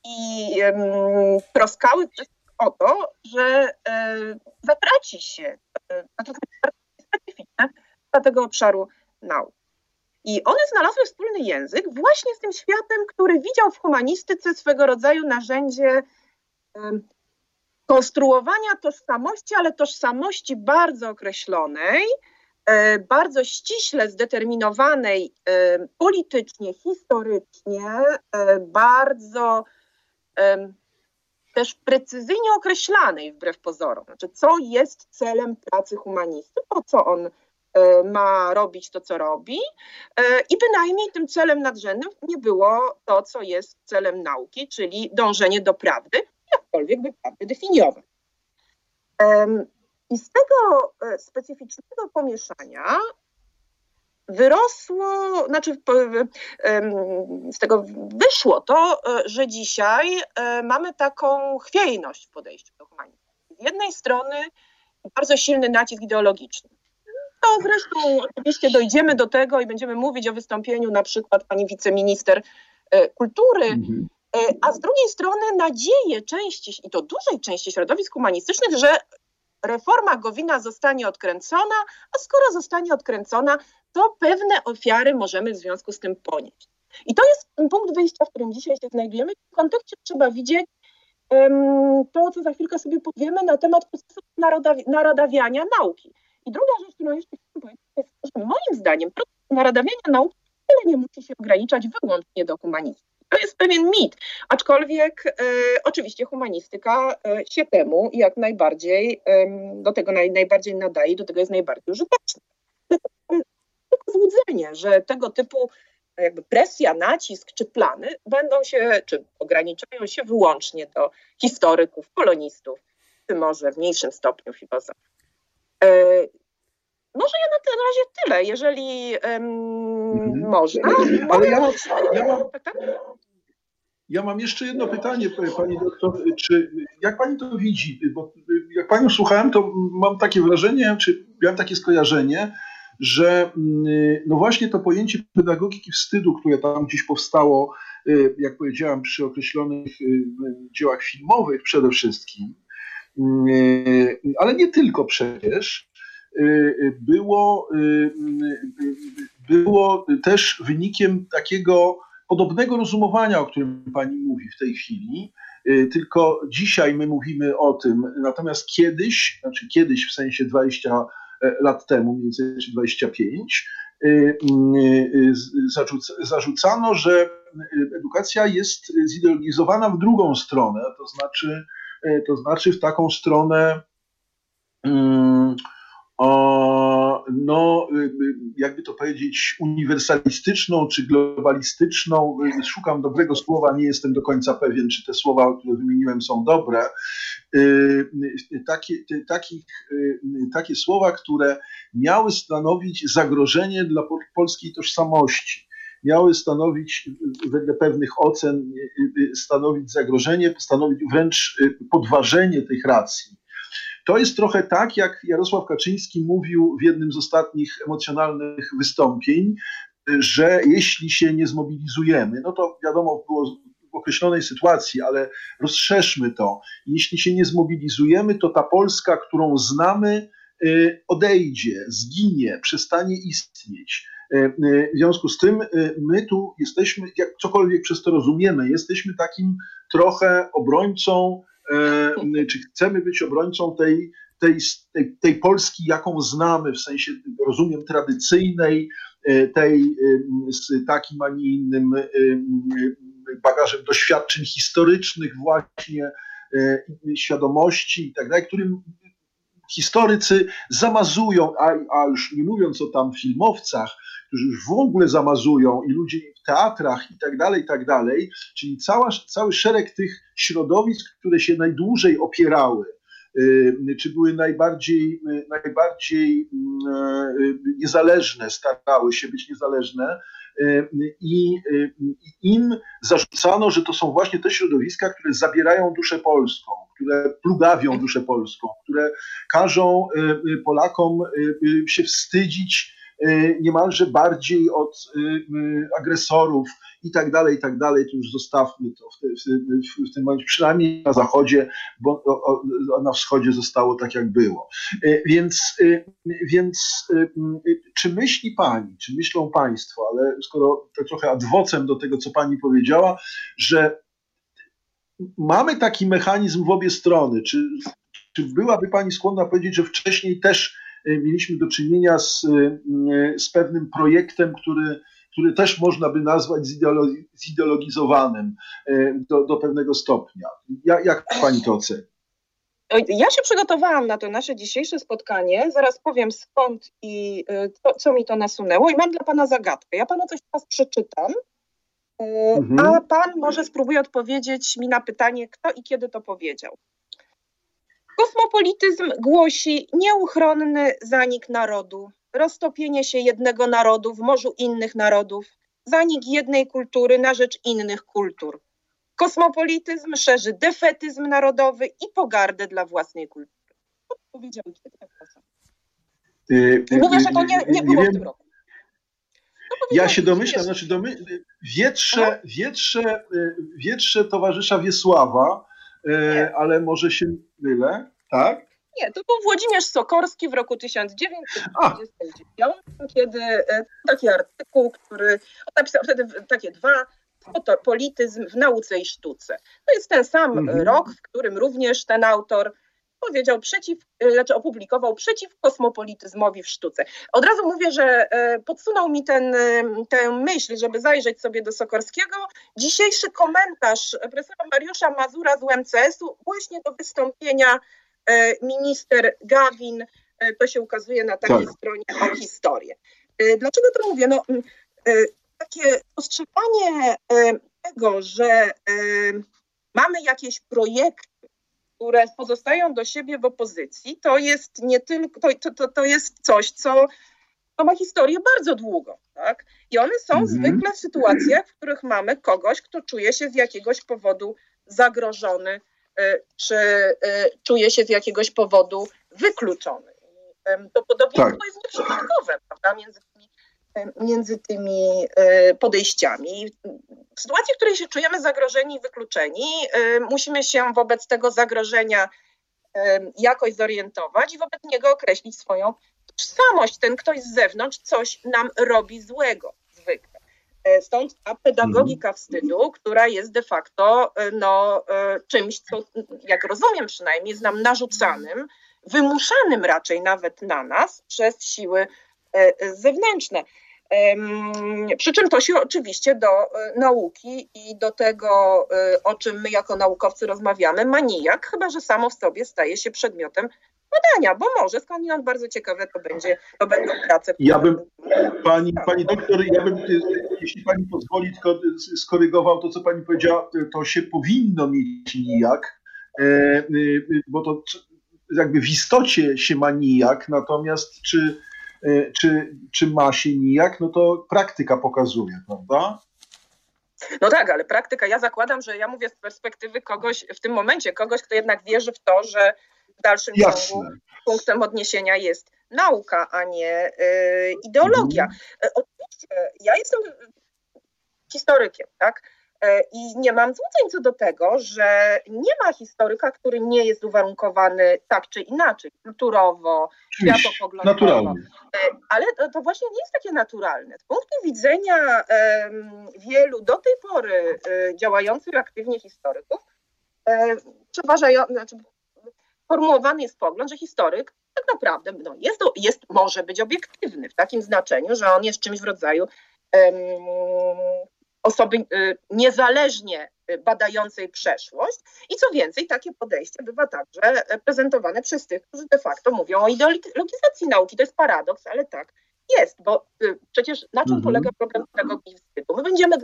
Speaker 4: i troskały o to, że zatraci się, specyficzne dla tego obszaru nauk. I one znalazły wspólny język właśnie z tym światem, który widział w humanistyce swego rodzaju narzędzie konstruowania tożsamości, ale tożsamości bardzo określonej, e, bardzo ściśle zdeterminowanej politycznie, historycznie, e, bardzo też precyzyjnie określanej wbrew pozorom. Znaczy, co jest celem pracy humanisty, po co on E, ma robić to, co robi, e, i bynajmniej tym celem nadrzędnym nie było to, co jest celem nauki, czyli dążenie do prawdy, jakkolwiek by prawdy definiować. I z tego e, specyficznego pomieszania wyrosło, znaczy z tego wyszło to, że dzisiaj mamy taką chwiejność w podejściu do humanizmu. Z jednej strony bardzo silny nacisk ideologiczny to zresztą oczywiście dojdziemy do tego i będziemy mówić o wystąpieniu na przykład pani wiceminister e, kultury, mhm. E, a z drugiej strony nadzieję części, i to dużej części środowisk humanistycznych, że reforma Gowina zostanie odkręcona, a skoro zostanie odkręcona, to pewne ofiary możemy w związku z tym ponieść. I to jest punkt wyjścia, w którym dzisiaj się znajdujemy. W kontekście trzeba widzieć um, to, co za chwilkę sobie powiemy na temat procesu naradawiania nauki. I druga rzecz, którą jeszcze chcę powiedzieć, jest, że moim zdaniem proces naradawiania nauki wcale nie musi się ograniczać wyłącznie do humanistyki. To jest pewien mit, aczkolwiek e, oczywiście humanistyka e, się temu jak najbardziej, e, do tego naj, najbardziej nadaje, do tego jest najbardziej użyteczna. Tylko złudzenie, że tego typu jakby presja, nacisk czy plany będą się, czy ograniczają się wyłącznie do historyków, polonistów, czy może w mniejszym stopniu filozofów. E, może ja na ten razie tyle, jeżeli um, można.
Speaker 1: Ale ja mam, ja, mam? Ja mam jeszcze jedno pytanie, pani doktor. Czy, jak pani to widzi? Bo jak panią słuchałem, to mam takie wrażenie, czy miałem takie skojarzenie, że mm, no właśnie to pojęcie pedagogiki wstydu, które tam gdzieś powstało, y, jak powiedziałam, przy określonych y, dziełach filmowych przede wszystkim, y, ale nie tylko przecież, było, było też wynikiem takiego podobnego rozumowania, o którym pani mówi w tej chwili. Tylko dzisiaj my mówimy o tym, natomiast kiedyś, znaczy kiedyś w sensie 20 lat temu, mniej więcej 25, zarzucano, że edukacja jest zideologizowana w drugą stronę, to znaczy, to znaczy w taką stronę no, y, y, jakby to powiedzieć, uniwersalistyczną czy globalistyczną. Y, szukam dobrego słowa, nie jestem do końca pewien, czy te słowa, które wymieniłem, są dobre. Takie, takich, takie słowa, które miały stanowić zagrożenie dla polskiej tożsamości miały stanowić wedle pewnych ocen stanowić zagrożenie, stanowić wręcz podważenie tych racji. To jest trochę tak, jak Jarosław Kaczyński mówił w jednym z ostatnich emocjonalnych wystąpień, że jeśli się nie zmobilizujemy, no to wiadomo, było w określonej sytuacji, ale rozszerzmy to. Jeśli się nie zmobilizujemy, to ta Polska, którą znamy, y, odejdzie, zginie, przestanie istnieć. Y, y, w związku z tym my tu jesteśmy, jak cokolwiek przez to rozumiemy, jesteśmy takim trochę obrońcą czy chcemy być obrońcą tej, tej, tej, tej Polski, jaką znamy, w sensie, rozumiem, tradycyjnej, e, tej z takim, a nie innym bagażem doświadczeń historycznych właśnie, e, świadomości i tak dalej, którym historycy zamazują, a, a już nie mówiąc o tam filmowcach, którzy już w ogóle zamazują i ludzie w teatrach i tak dalej, i tak dalej, czyli cała, cały szereg tych środowisk, które się najdłużej opierały, y, czy były najbardziej, y, najbardziej y, niezależne, starały się być niezależne, i im zarzucano, że to są właśnie te środowiska, które zabierają duszę polską, które plugawią duszę polską, które każą Polakom się wstydzić niemalże bardziej od y, y, agresorów i tak dalej, i tak dalej, to już zostawmy to w, w, w, tym momencie, przynajmniej na zachodzie, bo o, o, na wschodzie zostało tak, jak było. Więc, więc czy myśli Pani, czy myślą Państwo, ale skoro tak trochę adwocem do tego, co Pani powiedziała, że mamy taki mechanizm w obie strony, czy, czy byłaby Pani skłonna powiedzieć, że wcześniej też Y, mieliśmy do czynienia z, y, y, z pewnym projektem, który, który też można by nazwać zideologizowanym do, do pewnego stopnia. Jak, jak pani to oceni?
Speaker 4: Ja się przygotowałam na to nasze dzisiejsze spotkanie. Zaraz powiem skąd i co, co mi to nasunęło. I mam dla pana zagadkę. Ja panu coś teraz przeczytam, mhm. a pan może spróbuje odpowiedzieć mi na pytanie, kto i kiedy to powiedział. Kosmopolityzm głosi nieuchronny zanik narodu, roztopienie się jednego narodu w morzu innych narodów, zanik jednej kultury na rzecz innych kultur. Kosmopolityzm szerzy defetyzm narodowy i pogardę dla własnej kultury. Powiedział yy, Mówię, że to nie, nie było w tym roku.
Speaker 1: Ja się domyślam, znaczy domy... wietrze, wietrze, y, wietrze towarzysza Wiesława, nie. ale może się mylę, tak?
Speaker 4: Nie, to był Włodzimierz Sokorski w roku 1929, kiedy e, taki artykuł, który napisał wtedy takie dwa, polityzm w nauce i sztuce. To jest ten sam mhm. rok, w którym również ten autor powiedział przeciw, e, znaczy opublikował przeciw kosmopolityzmowi w sztuce. Od razu mówię, że e, podsunął mi ten, tę myśl, żeby zajrzeć sobie do Sokorskiego. Dzisiejszy komentarz profesora Mariusza Mazura z UMCS-u właśnie do wystąpienia minister Gawin, to się ukazuje na takiej tak. stronie o historię. Dlaczego to mówię? No, takie postrzeganie tego, że mamy jakieś projekty, które pozostają do siebie w opozycji, to jest nie tylko, to, to, to jest coś, co to ma historię bardzo długo, tak? I one są mhm. zwykle w sytuacjach, w których mamy kogoś, kto czuje się z jakiegoś powodu zagrożony E, czy e, czuje się z jakiegoś powodu wykluczony. To podobieństwo tak. jest nieprzypadkowe, prawda, między między tymi e, podejściami. W sytuacji, w której się czujemy zagrożeni i wykluczeni, musimy się wobec tego zagrożenia jakoś zorientować i wobec niego określić swoją tożsamość. Ten ktoś z zewnątrz coś nam robi złego zwykle. E, stąd ta pedagogika mhm. wstydu, która jest de facto e, no, e, czymś, co, jak rozumiem przynajmniej, jest nam narzucanym, wymuszanym raczej nawet na nas przez siły zewnętrzne. Przy czym to się oczywiście do nauki i do tego, o czym my jako naukowcy rozmawiamy, ma nijak, chyba że samo w sobie staje się przedmiotem badania, bo może skądinąd bardzo ciekawe to będzie, to będą prace.
Speaker 1: Ja bym, pani, pani doktor, ja bym, jeśli pani pozwoli, tylko skorygował to, co pani powiedziała, to się powinno mieć nijak, e, e, bo to jakby w istocie się ma nijak, natomiast czy, e, czy, czy ma się nijak, no to praktyka pokazuje, prawda?
Speaker 4: No tak, ale praktyka, ja zakładam, że ja mówię z perspektywy kogoś, w tym momencie, kogoś, kto jednak wierzy w to, że w dalszym Jasne. ciągu punktem odniesienia jest nauka, a nie y, ideologia. Mhm. E, oczywiście, ja jestem historykiem, tak? E, I nie mam złudzeń co do tego, że nie ma historyka, który nie jest uwarunkowany tak czy inaczej, kulturowo, światopoglądowo. Naturalnie. E, ale to, właśnie nie jest takie naturalne. Z punktu widzenia wielu do tej pory um, działających aktywnie historyków, przeważają, znaczy, formułowany jest pogląd, że historyk tak naprawdę no, jest, jest, może być obiektywny w takim znaczeniu, że on jest czymś w rodzaju um, osoby y, niezależnie badającej przeszłość. I co więcej, takie podejście bywa także prezentowane przez tych, którzy de facto mówią o ideologizacji nauki. To jest paradoks, ale tak jest, bo przecież na czym mhm. polega problem pedagogiki wstydu? My będziemy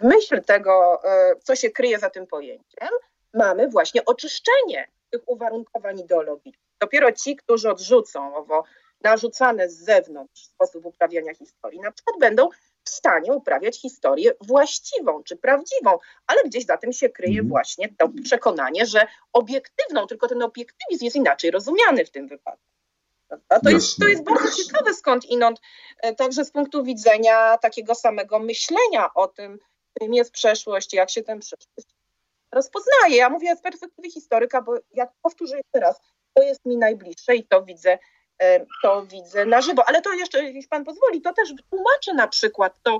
Speaker 4: w myśl tego, co się kryje za tym pojęciem, mamy właśnie oczyszczenie tych uwarunkowań ideologicznych. Dopiero ci, którzy odrzucą owo narzucane z zewnątrz sposób uprawiania historii, na przykład będą w stanie uprawiać historię właściwą czy prawdziwą, ale gdzieś za tym się kryje mhm. właśnie to przekonanie, że obiektywną, tylko ten obiektywizm jest inaczej rozumiany w tym wypadku. To jest, to jest bardzo ciekawe skąd inąd, e, także z punktu widzenia takiego samego myślenia o tym, czym jest przeszłość, jak się ten przeszłość rozpoznaje. Ja mówię z perspektywy historyka, bo jak powtórzę jeszcze raz, to jest mi najbliższe i to widzę, to widzę na żywo. Ale to jeszcze, jeśli pan pozwoli, to też tłumaczę na przykład to,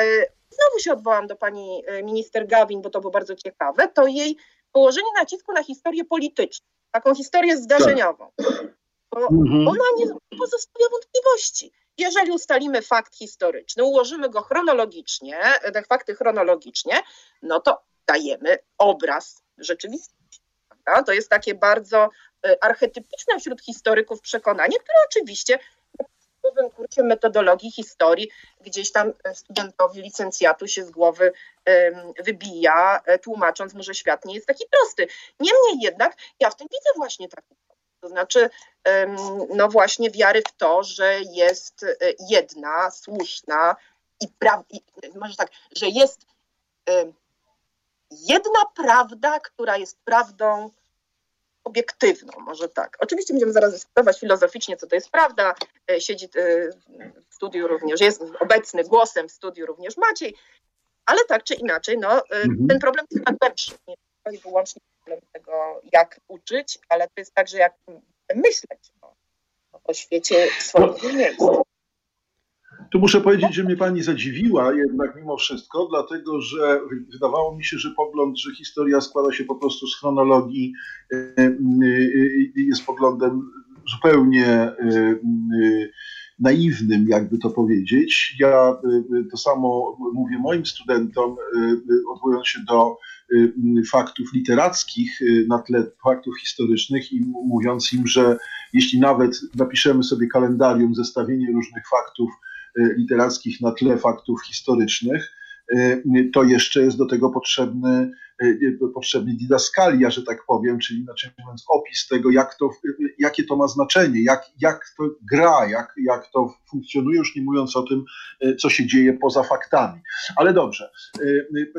Speaker 4: e, znowu się odwołam do pani e, minister Gawin, bo to było bardzo ciekawe, to jej położenie nacisku na historię polityczną, taką historię zdarzeniową. Bo mhm. ona nie pozostawia wątpliwości. Jeżeli ustalimy fakt historyczny, ułożymy go chronologicznie, te fakty chronologicznie, no to dajemy obraz rzeczywistości. Prawda? To jest takie bardzo e, archetypiczne wśród historyków przekonanie, które oczywiście w podstawowym kursie metodologii historii gdzieś tam studentowi licencjatu się z głowy wybija, e, tłumacząc mu, że świat nie jest taki prosty. Niemniej jednak ja w tym widzę właśnie taki to znaczy, no właśnie wiary w to, że jest jedna, słuszna i, pra- i może tak, że jest jedna prawda, która jest prawdą obiektywną, może tak. Oczywiście będziemy zaraz dyskutować filozoficznie, co to jest prawda. E, siedzi e, w studiu również, jest obecny głosem w studiu również Maciej, ale tak czy inaczej, no, e, mhm. ten problem jest głębszy. Nie jest wyłącznie problem tego, jak uczyć, ale to jest także, jak myśleć o, o świecie swoim no. miejscu.
Speaker 1: Tu muszę powiedzieć, że mnie pani zadziwiła jednak mimo wszystko, dlatego że wydawało mi się, że pogląd, że historia składa się po prostu z chronologii, y, y, y, jest poglądem zupełnie naiwnym, jakby to powiedzieć. Ja to samo mówię moim studentom, odwołując się do faktów literackich na tle faktów historycznych i mówiąc im, że jeśli nawet napiszemy sobie kalendarium, zestawienie różnych faktów, literackich na tle faktów historycznych, y, to jeszcze jest do tego potrzebny, y, potrzebny didaskalia, że tak powiem, czyli inaczej mówiąc opis tego, jak to, jakie to ma znaczenie, jak, jak to gra, jak, jak to funkcjonuje, już nie mówiąc o tym, co się dzieje poza faktami. Ale dobrze.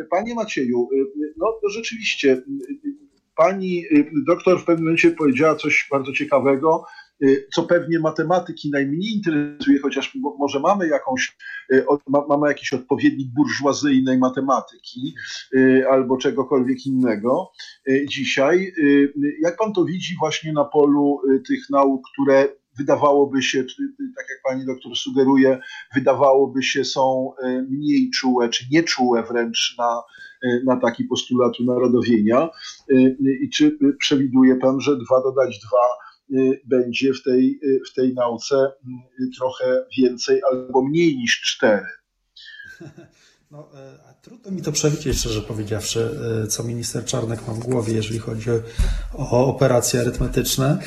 Speaker 1: Panie Macieju, no rzeczywiście pani doktor w pewnym momencie powiedziała coś bardzo ciekawego, Y, co pewnie matematyki najmniej interesuje, chociaż może mamy jakąś, y, mamy jakiś odpowiednik burżuazyjnej matematyki y, albo czegokolwiek innego dzisiaj. Jak pan to widzi właśnie na polu tych nauk, które wydawałoby się, tak jak pani doktor sugeruje, wydawałoby się są mniej czułe, czy nieczułe wręcz na, na taki postulat unarodowienia. I czy przewiduje pan, że dwa dodać dwa Y, będzie w tej, y, w tej nauce y, trochę więcej albo mniej niż cztery. [laughs]
Speaker 3: No, e, trudno mi to przewidzieć, szczerze powiedziawszy, e, co minister Czarnek ma w głowie, jeżeli chodzi o operacje arytmetyczne.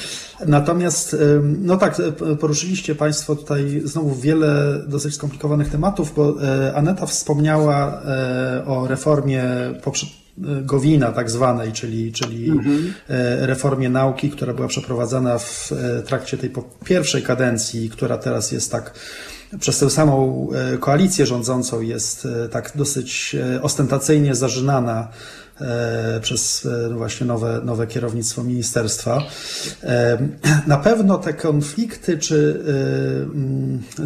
Speaker 3: Natomiast, no tak, poruszyliście Państwo tutaj znowu wiele dosyć skomplikowanych tematów, bo e, Aneta wspomniała o reformie Gowina tak zwanej, czyli, czyli mhm. E, reformie nauki, która była przeprowadzana w e, trakcie tej pierwszej kadencji, która teraz jest tak przez tę samą e, koalicję rządzącą jest tak dosyć ostentacyjnie zażynana przez no właśnie nowe, nowe kierownictwo ministerstwa. Na pewno te konflikty czy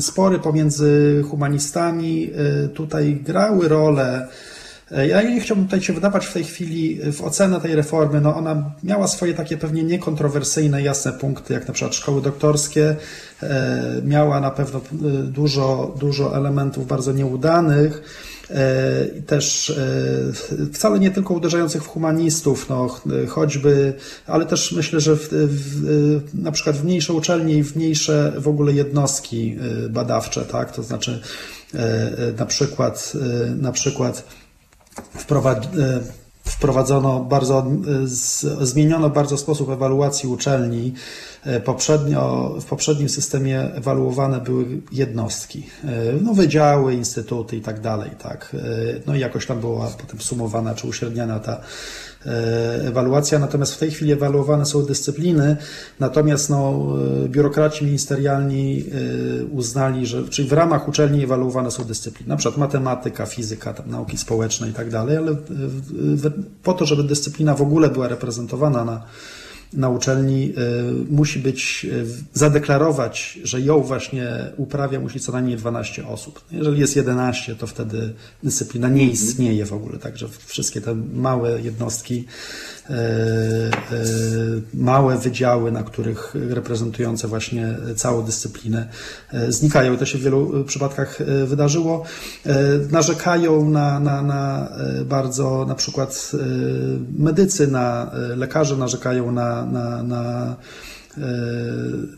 Speaker 3: spory pomiędzy humanistami tutaj grały rolę ja nie chciałbym tutaj się wydawać w tej chwili w ocenę tej reformy. No ona miała swoje takie pewnie niekontrowersyjne, jasne punkty, jak na przykład szkoły doktorskie. E, miała na pewno e, dużo, dużo elementów bardzo nieudanych też wcale nie tylko uderzających w humanistów, no, choćby, ale też myślę, że w, w, na przykład w mniejsze uczelnie i w mniejsze w ogóle jednostki badawcze, tak, to znaczy na przykład, na przykład e, wprowadzono bardzo, zmieniono bardzo sposób ewaluacji uczelni. Poprzednio, w poprzednim systemie ewaluowane były jednostki, no wydziały, instytuty i tak dalej, tak. No i jakoś tam była potem sumowana czy uśredniana ta E, ewaluacja, natomiast w tej chwili ewaluowane są dyscypliny, natomiast no, e, biurokraci ministerialni e, uznali, że czyli w ramach uczelni ewaluowane są dyscypliny, na przykład matematyka, fizyka, tam, nauki społeczne i tak dalej, ale po to, żeby dyscyplina w ogóle była reprezentowana na na uczelni y, musi być, y, zadeklarować, że ją właśnie uprawia, musi co najmniej 12 osób. Jeżeli jest 11, to wtedy dyscyplina nie istnieje w ogóle, także wszystkie te małe jednostki E, e, małe wydziały, na których reprezentujące właśnie całą dyscyplinę e, znikają. To się w wielu przypadkach wydarzyło. Narzekają na, na, na bardzo na przykład medycy, na lekarze narzekają na, na, na E,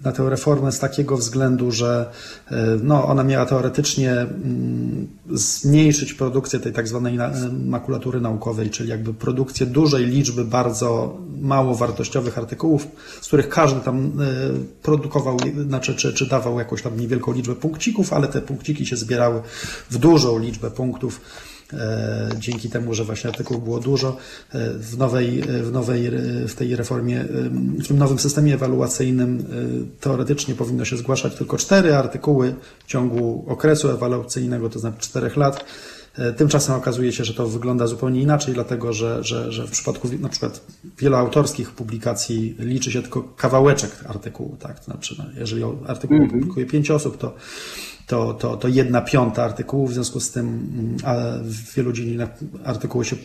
Speaker 3: na tę reformę z takiego względu, że e, no, ona miała teoretycznie mm, zmniejszyć produkcję tej tak zwanej makulatury naukowej, czyli jakby produkcję dużej liczby bardzo mało wartościowych artykułów, z których każdy tam e, produkował, znaczy, czy, czy dawał jakąś tam niewielką liczbę punkcików, ale te punkciki się zbierały w dużą liczbę punktów. E, dzięki temu, że właśnie artykułów było dużo. E, w nowej, w nowej, w tej reformie, w tym nowym systemie ewaluacyjnym e, teoretycznie powinno się zgłaszać tylko cztery artykuły w ciągu okresu ewaluacyjnego, to znaczy czterech lat. Tymczasem okazuje się, że to wygląda zupełnie inaczej, dlatego że, że, że w przypadku na przykład wieloautorskich publikacji liczy się tylko kawałeczek artykułu. Tak? To znaczy, no, jeżeli artykuł mm -hmm. publikuje pięć osób, to to, to, to jedna piąta artykułów, w związku z tym mm, w wielu dziedzinach artykuły się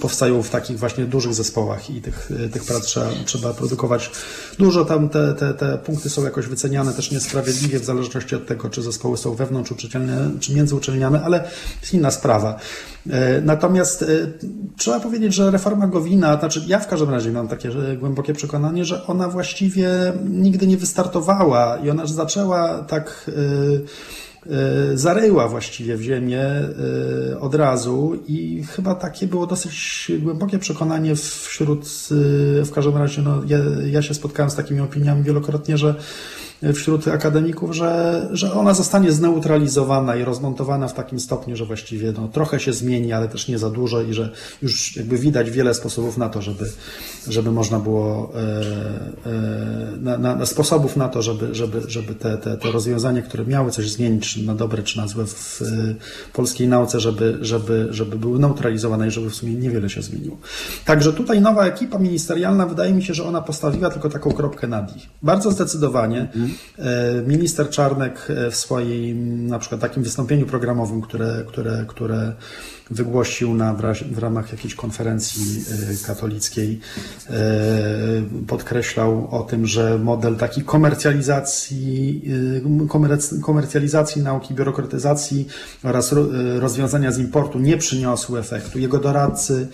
Speaker 3: powstają w takich właśnie dużych zespołach i tych, tych prac trzeba, trzeba produkować dużo. Tam te, te, te punkty są jakoś wyceniane też niesprawiedliwie w zależności od tego, czy zespoły są wewnątrz uczelniane, czy międzyuczelniane, ale inna sprawa. E, natomiast e, trzeba powiedzieć, że reforma Gowina, znaczy ja w każdym razie mam takie głębokie przekonanie, że ona właściwie nigdy nie wystartowała i ona zaczęła tak e, zaryła właściwie w ziemię od razu i chyba takie było dosyć głębokie przekonanie wśród, w każdym razie no, ja, ja się spotkałem z takimi opiniami wielokrotnie, że wśród akademików, że, że ona zostanie zneutralizowana i rozmontowana w takim stopniu, że właściwie no, trochę się zmieni, ale też nie za dużo i że już jakby widać wiele sposobów na to, żeby, żeby można było, e, e, na, na, sposobów na to, żeby, żeby, żeby te, te, te rozwiązania, które miały coś zmienić na dobre czy na złe w polskiej nauce, żeby, żeby, żeby były neutralizowane i żeby w sumie niewiele się zmieniło. Także tutaj nowa ekipa ministerialna, wydaje mi się, że ona postawiła tylko taką kropkę nad i. Bardzo zdecydowanie. Mhm. E, minister Czarnek e, w swoim na przykład takim wystąpieniu programowym, które, które, które wygłosił na, w ramach jakiejś konferencji e, katolickiej, podkreślał o tym, że model takiej komercjalizacji, komercjalizacji nauki, biurokratyzacji oraz rozwiązania z importu nie przyniosły efektu. Jego doradcy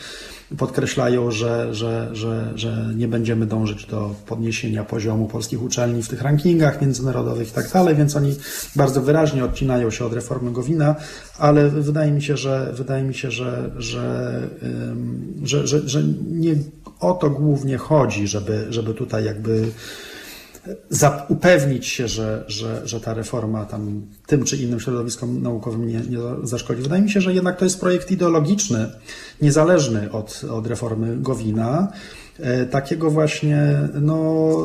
Speaker 3: podkreślają, że, że, że, że nie będziemy dążyć do podniesienia poziomu polskich uczelni w tych rankingach międzynarodowych i tak dalej, więc oni bardzo wyraźnie odcinają się od reformy Gowina, ale wydaje mi się, że wydaje mi się, że, że, że, że, że nie o to głównie chodzi, żeby, żeby tutaj jakby upewnić się, że, że, że ta reforma tam tym czy innym środowiskom naukowym nie, nie zaszkodzi. Wydaje mi się, że jednak to jest projekt ideologiczny, niezależny od, od reformy Gowina. E, takiego właśnie, no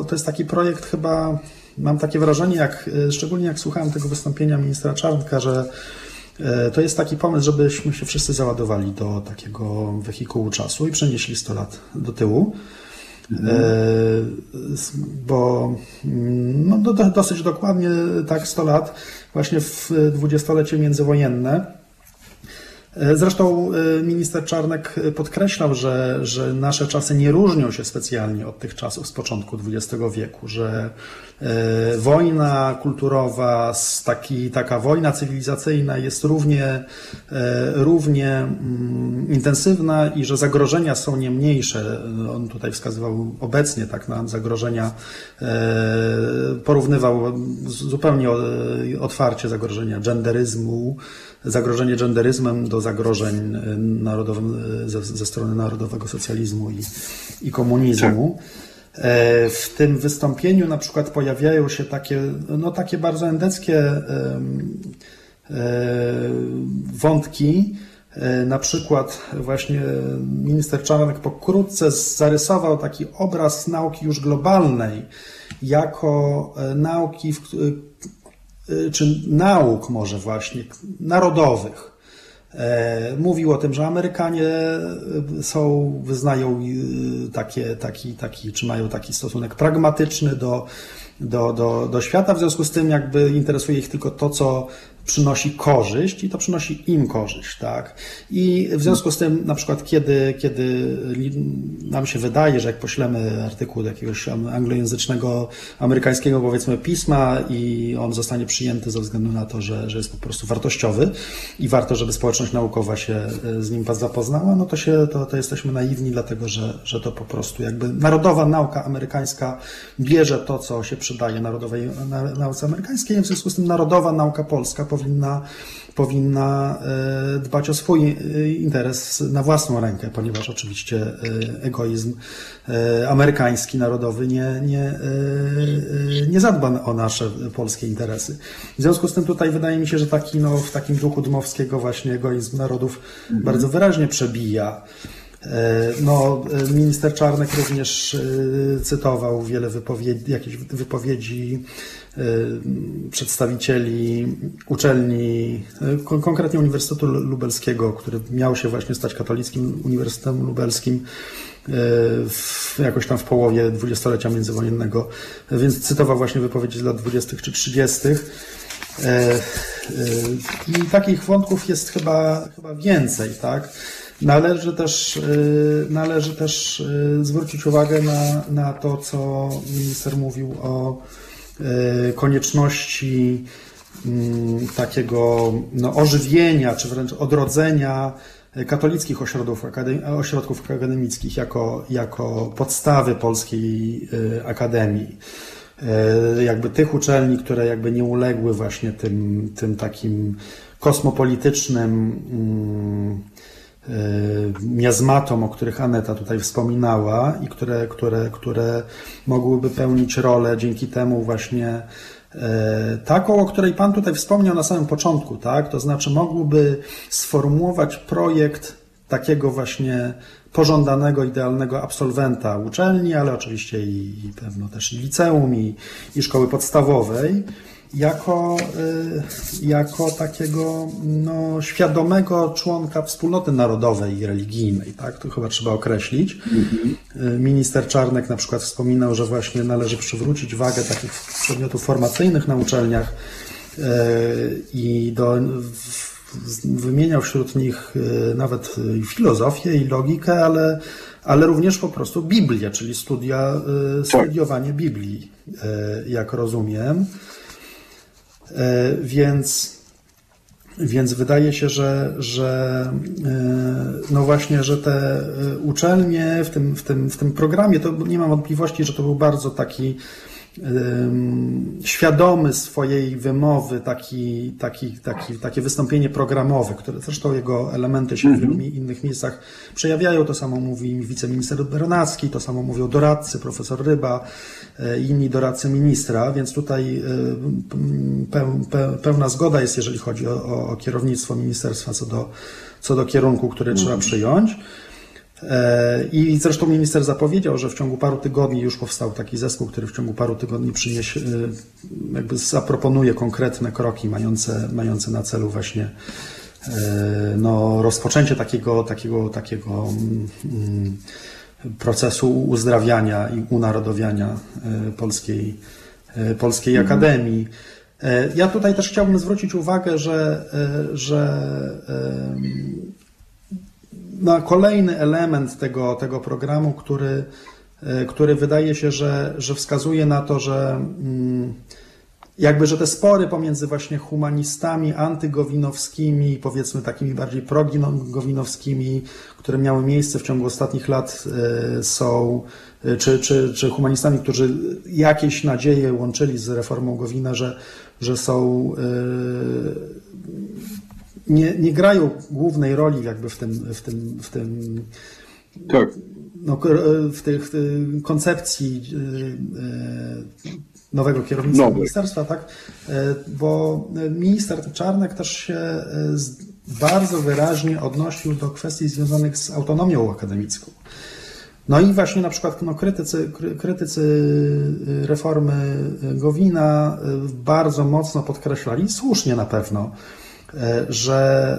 Speaker 3: to jest taki projekt chyba, mam takie wrażenie, jak, e, szczególnie jak słuchałem tego wystąpienia ministra Czarnka, że e, to jest taki pomysł, żebyśmy się wszyscy załadowali do takiego wehikułu czasu i przenieśli 100 lat do tyłu. E, bo mm, no, dosyć dokładnie tak 100 lat, właśnie w dwudziestolecie międzywojenne. E, zresztą e, minister Czarnek podkreślał, że, że nasze czasy nie różnią się specjalnie od tych czasów z początku XX wieku, że wojna kulturowa, taki, taka wojna cywilizacyjna jest równie, równie mm, intensywna i że zagrożenia są nie mniejsze. On tutaj wskazywał obecnie tak na zagrożenia, porównywał zupełnie otwarcie zagrożenia genderyzmu, zagrożenie genderyzmem do zagrożeń narodowym, ze, ze strony narodowego socjalizmu i, i komunizmu. Tak. W tym wystąpieniu na przykład pojawiają się takie, no takie bardzo endeckie wątki, E, na przykład właśnie minister Czarnek pokrótce zarysował taki obraz nauki już globalnej jako e, nauki, e, czy nauk może właśnie, narodowych. Mówił o tym, że Amerykanie są, wyznają takie, taki, taki, czy mają taki stosunek pragmatyczny do, do, do, do świata, w związku z tym jakby interesuje ich tylko to, co przynosi korzyść i to przynosi im korzyść, tak? I w związku z tym, na przykład, kiedy, kiedy nam się wydaje, że jak poślemy artykuł do jakiegoś anglojęzycznego, amerykańskiego, powiedzmy, pisma i on zostanie przyjęty ze względu na to, że, że jest po prostu wartościowy i warto, żeby społeczność naukowa się e, z nim zapoznała, no to się, to, to jesteśmy naiwni, dlatego, że, że to po prostu jakby narodowa nauka amerykańska bierze to, co się przydaje narodowej nauce amerykańskiej, w związku z tym narodowa nauka polska powinna, powinna e, dbać o swój e, interes na własną rękę, ponieważ oczywiście e, egoizm amerykański, narodowy nie, nie, nie zadba o nasze polskie interesy. W związku z tym tutaj wydaje mi się, że taki, no, w takim duchu Dmowskiego właśnie egoizm narodów mhm. bardzo wyraźnie przebija. No, minister Czarnek również cytował wiele wypowiedzi, jakieś wypowiedzi przedstawicieli uczelni, y, konkretnie Uniwersytetu Lubelskiego, który miał się właśnie stać katolickim Uniwersytetem Lubelskim y, jakoś tam w połowie dwudziestolecia międzywojennego, więc cytował właśnie wypowiedzi z lat 20. czy 30. I takich wątków jest chyba, chyba więcej, tak? Należy też, należy też zwrócić uwagę na, na to, co minister mówił o konieczności mm, takiego no, ożywienia, czy wręcz odrodzenia katolickich ośrodków, ośrodków akademickich jako, jako podstawy polskiej e, akademii. E, jakby tych uczelni, które jakby nie uległy właśnie tym, tym takim kosmopolitycznym E, miazmatom, o których Aneta tutaj wspominała i które, które, które mogłyby pełnić rolę dzięki temu właśnie e, taką, o której Pan tutaj wspomniał na samym początku, tak? To znaczy mogłyby sformułować projekt takiego właśnie pożądanego, idealnego absolwenta uczelni, ale oczywiście i, i pewno też i liceum, i, i szkoły podstawowej jako, y, jako takiego no, świadomego członka wspólnoty narodowej i religijnej, tak? To chyba trzeba określić. Mhm. Minister Czarnek na przykład wspominał, że właśnie należy przywrócić wagę takich przedmiotów formacyjnych na uczelniach y, i do, wymieniał wśród nich nawet filozofię i logikę, ale, ale również po prostu Biblię, czyli studia, tak. studiowanie Biblii, jak rozumiem. E, więc, więc wydaje się, że, że e, no właśnie, że te e, uczelnie w tym, w, tym, w tym programie, to nie mam wątpliwości, że to był bardzo taki świadomy swojej wymowy, taki, taki, taki, takie wystąpienie programowe, które zresztą jego elementy się w wielu mhm. innych miejscach przejawiają. To samo mówi wiceminister Bernacki, to samo mówią doradcy, profesor Ryba, inni doradcy ministra, więc tutaj e, pełna zgoda jest, jeżeli chodzi o, o kierownictwo ministerstwa co do, co do kierunku, który trzeba mhm. przyjąć. E, I zresztą minister zapowiedział, że w ciągu paru tygodni już powstał taki zespół, który w ciągu paru tygodni przyniesie, e, jakby zaproponuje konkretne kroki mające, mające na celu właśnie e, no, rozpoczęcie takiego, takiego, takiego mm, procesu uzdrawiania i unarodowiania polskiej, polskiej mhm. akademii. Ja tutaj też chciałbym zwrócić uwagę, że, że na kolejny element tego, tego programu, który, e, który wydaje się, że, że wskazuje na to, że mm, jakby, że te spory pomiędzy właśnie humanistami antygowinowskimi, powiedzmy takimi bardziej progowinowskimi, które miały miejsce w ciągu ostatnich lat, e, są, e, czy, czy, czy humanistami, którzy jakieś nadzieje łączyli z reformą Gowina, że, że są nie, nie grają głównej roli jakby w tym, w tym, w tym
Speaker 1: tak.
Speaker 3: no, w tych koncepcji nowego kierownictwa Nowy. ministerstwa, tak? Bo minister Czarnek też się bardzo wyraźnie odnosił do kwestii związanych z autonomią akademicką. No i właśnie na przykład no, krytycy, krytycy reformy Gowina bardzo mocno podkreślali, słusznie na pewno, że,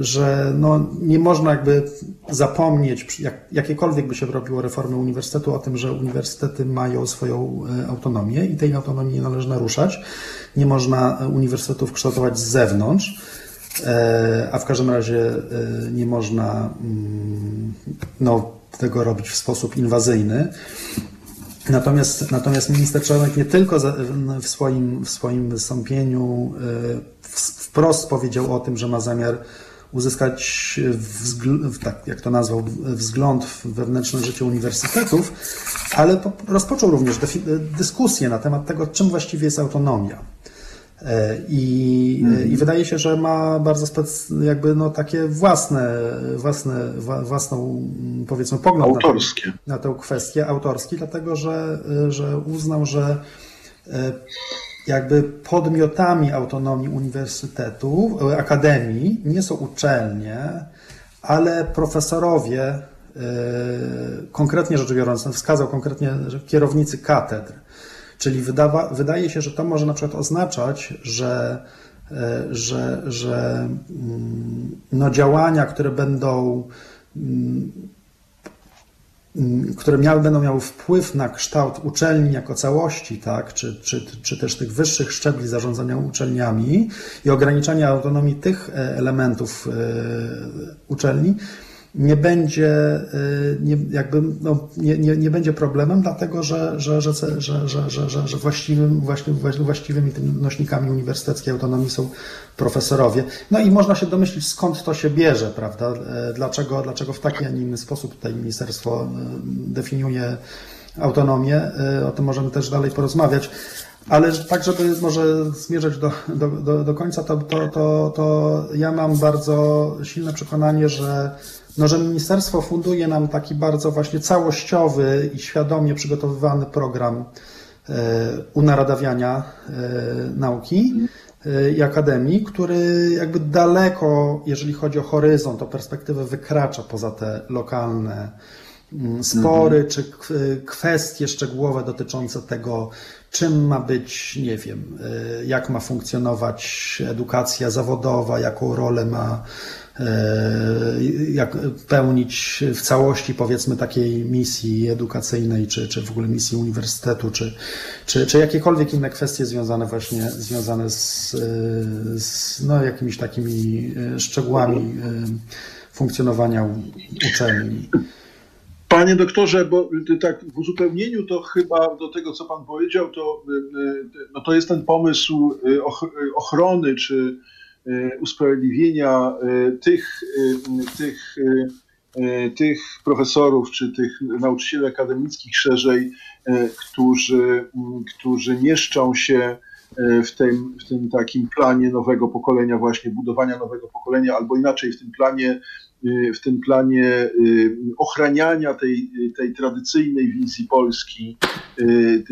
Speaker 3: że no, nie można jakby zapomnieć, jak, jakiekolwiek by się robiło reformy uniwersytetu, o tym, że uniwersytety mają swoją autonomię i tej autonomii nie należy naruszać. Nie można uniwersytetów kształtować z zewnątrz. A w każdym razie nie można mm, no, tego robić w sposób inwazyjny. Natomiast, natomiast minister Czarnek nie tylko w swoim, w swoim wystąpieniu e, wprost powiedział o tym, że ma zamiar uzyskać, tak jak to nazwał, wzgląd w wewnętrzne życie uniwersytetów, ale rozpoczął również dyskusję na temat tego, czym właściwie jest autonomia. E, I, mm. I wydaje się, że ma bardzo spec, jakby no takie własne, własne, własną powiedzmy pogląd
Speaker 1: Autorskie.
Speaker 3: Na, tę, na tę kwestię, autorski, dlatego że, że uznał, że e, jakby podmiotami autonomii uniwersytetu, akademii nie są uczelnie, ale profesorowie, konkretnie rzecz biorąc, wskazał konkretnie że kierownicy katedr, Czyli wydawa, wydaje się, że to może na przykład oznaczać, że, e, że, że mm, no działania, które będą mm, mm, które miały, będą miały wpływ na kształt uczelni jako całości, tak, czy, czy, czy też tych wyższych szczebli zarządzania uczelniami i ograniczania autonomii tych e, elementów e, uczelni, nie będzie, y, nie, jakby, no, nie, nie, nie będzie problemem, dlatego że, że, że, że, że, że, że, że właściwym, właściwymi tymi nośnikami uniwersyteckiej autonomii są profesorowie. No i można się domyślić, skąd to się bierze, prawda? E, dlaczego, dlaczego w taki, a nie inny sposób tutaj ministerstwo e, definiuje autonomię. E, o tym możemy też dalej porozmawiać. Ale tak, żeby może zmierzać do, do, do, do końca, to, to, to, to ja mam bardzo silne przekonanie, że no, że ministerstwo funduje nam taki bardzo właśnie całościowy i świadomie przygotowywany program e, unaradawiania e, nauki e, i akademii, który jakby daleko, jeżeli chodzi o horyzont, o perspektywę, wykracza poza te lokalne mm, spory mhm. czy kwestie szczegółowe dotyczące tego, czym ma być, nie wiem, jak ma funkcjonować edukacja zawodowa, jaką rolę ma jak pełnić w całości powiedzmy takiej misji edukacyjnej, czy, czy w ogóle misji uniwersytetu, czy, czy, czy jakiekolwiek inne kwestie związane właśnie związane z, z no, jakimiś takimi e, szczegółami e, funkcjonowania uczelni.
Speaker 1: Panie doktorze, bo tak w uzupełnieniu to chyba do tego, co pan powiedział, to, no to jest ten pomysł ochrony czy E, usprawiedliwienia e, tych, e, tych, tych profesorów czy tych nauczycieli akademickich szerzej, którzy, którzy mieszczą się w tym, w tym takim planie nowego pokolenia, właśnie budowania nowego pokolenia, albo inaczej w tym planie Y, w tym planie y, ochraniania tej, tej tradycyjnej wizji Polski, y,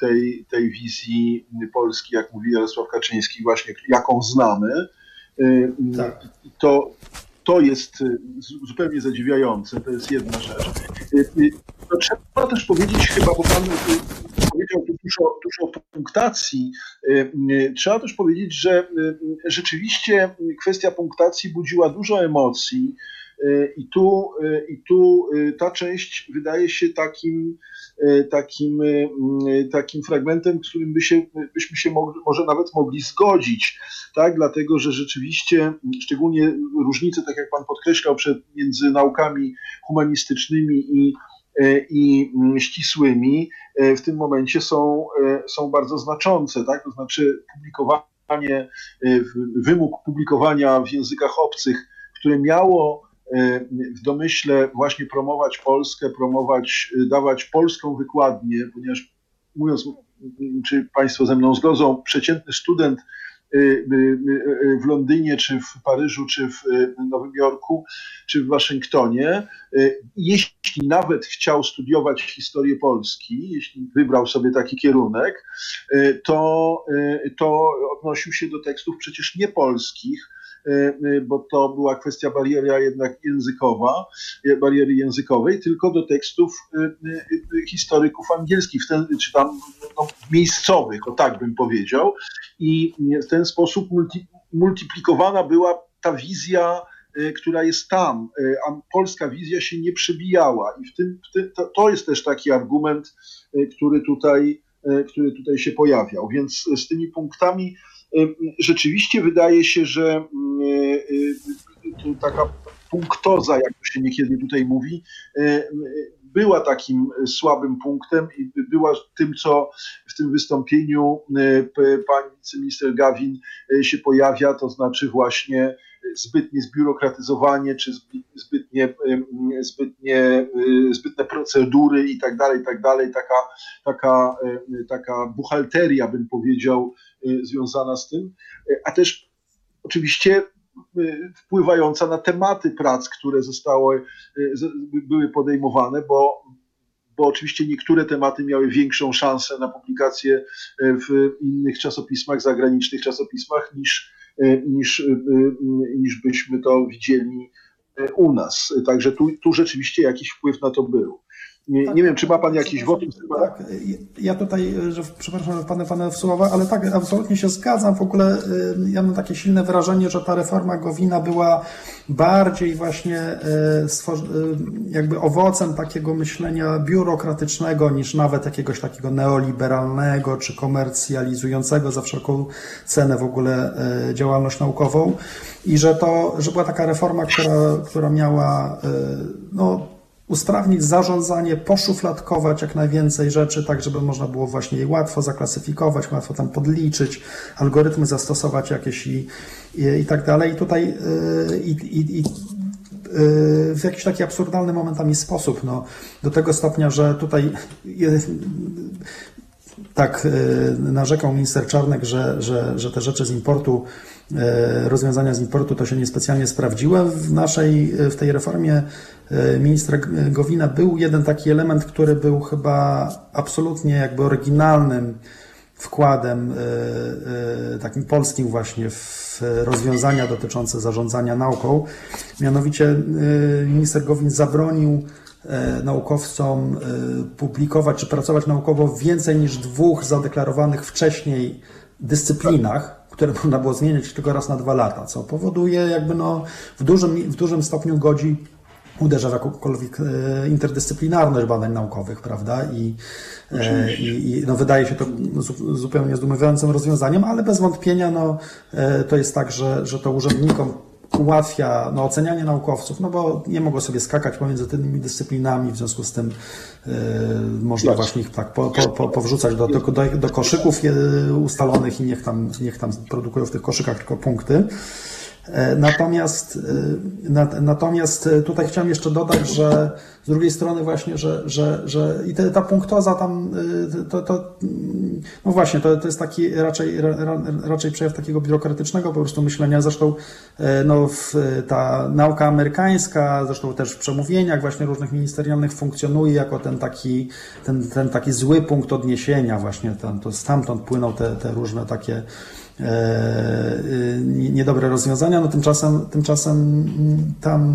Speaker 1: tej, tej wizji Polski, jak mówi Jarosław Kaczyński, właśnie jaką znamy, tak. to, to jest zupełnie zadziwiające, to jest jedna rzecz. Trzeba też powiedzieć chyba, bo Pan powiedział tu dużo, dużo punktacji. Trzeba też powiedzieć, że rzeczywiście kwestia punktacji budziła dużo emocji i tu, i tu ta część wydaje się takim, takim, takim fragmentem, którym by się, byśmy się mogli, może nawet mogli zgodzić, tak? dlatego że rzeczywiście, szczególnie różnice, tak jak Pan podkreślał, przed, między naukami humanistycznymi i i mm, ścisłymi e, w tym momencie są, e, są bardzo znaczące, tak? To znaczy publikowanie, wymóg publikowania w językach obcych, które miało w domyśle właśnie promować Polskę, promować, dawać polską wykładnię, ponieważ mówiąc, czy Państwo ze mną zgodzą, przeciętny student w Londynie, czy w Paryżu, czy w Nowym Jorku, czy w Waszyngtonie. Jeśli nawet chciał studiować historię Polski, jeśli wybrał sobie taki kierunek, to, to odnosił się do tekstów przecież nie polskich, e, bo to była kwestia bariery jednak językowa, e, bariery językowej, tylko do tekstów historyków angielskich, ten, czy tam no, miejscowych, o tak bym powiedział. I w ten sposób multi, multiplikowana była ta wizja, która jest tam, a polska wizja się nie przebijała. I w tym, w tym to, to jest też taki argument, który tutaj, który tutaj się pojawiał. Więc z tymi punktami rzeczywiście wydaje się, że mm, e, e, taka punktoza, jak to się niekiedy tutaj mówi, była takim słabym punktem i była tym, co w tym wystąpieniu pani wiceminister Gawin się pojawia, to znaczy właśnie zbytnie zbiurokratyzowanie, czy zbytnie, zbytnie, zbytne procedury i tak dalej, i tak dalej, taka, taka, taka buchalteria, bym powiedział, związana z tym, a też oczywiście wpływająca na tematy prac, które zostały, były podejmowane, bo, bo oczywiście niektóre tematy miały większą szansę na publikację w innych czasopismach, zagranicznych czasopismach niż, niż, niż byśmy to widzieli u nas. Także tu, tu rzeczywiście jakiś wpływ na to był. Nie, tak, nie wiem, czy ma Pan jakiś wotum?
Speaker 3: Tak, ja tutaj, że, przepraszam, że Pan, pan w słowa, ale tak, absolutnie się zgadzam. W ogóle ja mam takie silne wrażenie, że ta reforma Gowina była bardziej właśnie jakby owocem takiego myślenia biurokratycznego niż nawet jakiegoś takiego neoliberalnego czy komercjalizującego za wszelką cenę w ogóle działalność naukową i że to, że była taka reforma, która, która miała no, usprawnić zarządzanie, poszufladkować jak najwięcej rzeczy, tak żeby można było właśnie je łatwo zaklasyfikować, łatwo tam podliczyć, algorytmy zastosować jakieś i, i, i tak dalej. I tutaj y, i, i, i w jakiś taki absurdalny momentami sposób, no, do tego stopnia, że tutaj tak y, narzekał minister Czarnek, że, że, że te rzeczy z importu rozwiązania z importu to się niespecjalnie sprawdziły. W naszej, e, w tej reformie e, ministra Gowina był jeden taki element, który był chyba absolutnie jakby oryginalnym wkładem takim polskim właśnie w rozwiązania dotyczące zarządzania nauką. Mianowicie minister Gowin zabronił naukowcom publikować czy pracować naukowo więcej niż dwóch zadeklarowanych wcześniej dyscyplinach które można było zmieniać tylko raz na dwa lata, co powoduje jakby no w dużym, w dużym stopniu godzi uderza w jakąkolwiek e, interdyscyplinarność badań naukowych, prawda? I, e, i, i no wydaje się to zupełnie zdumiewającym rozwiązaniem, ale bez wątpienia no, e, to jest tak, że, że to urzędnikom ułatwia no, ocenianie naukowców, no bo nie mogą sobie skakać pomiędzy tymi dyscyplinami, w związku z tym yy, można właśnie ich tak po, po, po, powrzucać do, do, do koszyków ustalonych i niech tam, niech tam produkują w tych koszykach tylko punkty. E, natomiast, e, natomiast tutaj chciałem jeszcze dodać, że z drugiej strony właśnie, że, że, że i ta punktoza tam, to, to no właśnie, to, to jest taki raczej, raczej przejaw takiego biurokratycznego po prostu myślenia. Zresztą e, no, ta nauka amerykańska, zresztą też w przemówieniach właśnie różnych ministerialnych funkcjonuje jako ten taki, ten, ten taki zły punkt odniesienia właśnie, ten, to stamtąd płyną te, te różne takie E, niedobre rozwiązania, no tymczasem, tymczasem mm, tam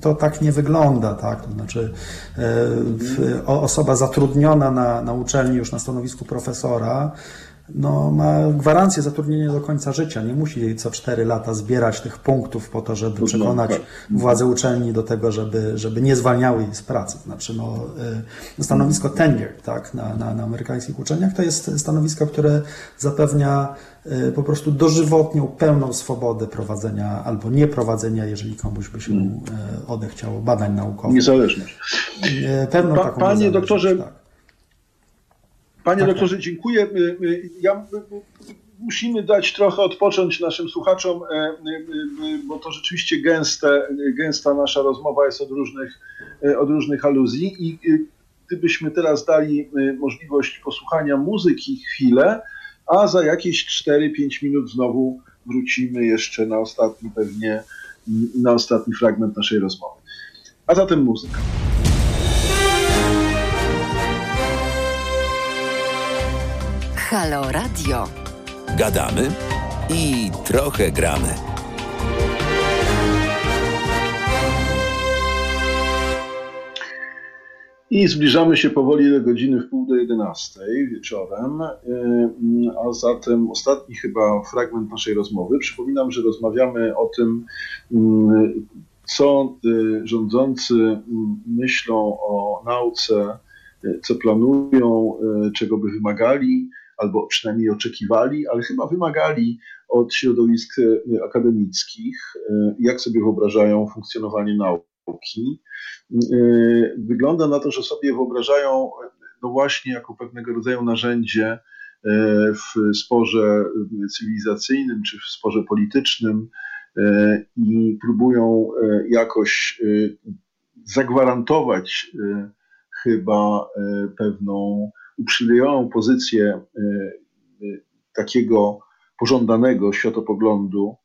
Speaker 3: to tak nie wygląda, tak? To znaczy e, osoba zatrudniona na, na uczelni już na stanowisku profesora no, ma gwarancję zatrudnienia do końca życia. Nie musi co 4 lata zbierać tych punktów po to, żeby przekonać tak. władze uczelni do tego, żeby, żeby nie zwalniały jej z pracy. Znaczy, no, y, stanowisko tenure tak, na, na, na amerykańskich uczelniach to jest stanowisko, które zapewnia y, po prostu dożywotnią, pełną swobodę prowadzenia albo nieprowadzenia, jeżeli komuś by się mm. y, odechciało badań naukowych.
Speaker 1: Niezależność.
Speaker 3: Pewną pa, taką
Speaker 1: Panie doktorze, tak. Panie tak, doktorze, tak. dziękuję. Ja, musimy dać trochę odpocząć naszym słuchaczom, e, bo to rzeczywiście gęste, gęsta nasza rozmowa jest od różnych, e, od różnych aluzji i gdybyśmy teraz dali możliwość posłuchania muzyki chwilę, a za jakieś 4-5 minut znowu wrócimy jeszcze na ostatni pewnie, na ostatni fragment naszej rozmowy. A zatem muzyka.
Speaker 5: Halo Radio.
Speaker 6: Gadamy i trochę gramy.
Speaker 1: I zbliżamy się powoli do godziny w pół do 11 wieczorem, y, a zatem ostatni chyba fragment naszej rozmowy. Przypominam, że rozmawiamy o tym, y, co y, rządzący myślą o nauce, co planują, czego by wymagali, albo przynajmniej oczekiwali, ale chyba wymagali od środowisk akademickich, jak sobie wyobrażają funkcjonowanie nauki. Y, wygląda na to, że sobie wyobrażają no właśnie jako pewnego rodzaju narzędzie w sporze cywilizacyjnym czy w sporze politycznym i próbują jakoś zagwarantować chyba pewną uprzywilejowaną pozycję takiego pożądanego światopoglądu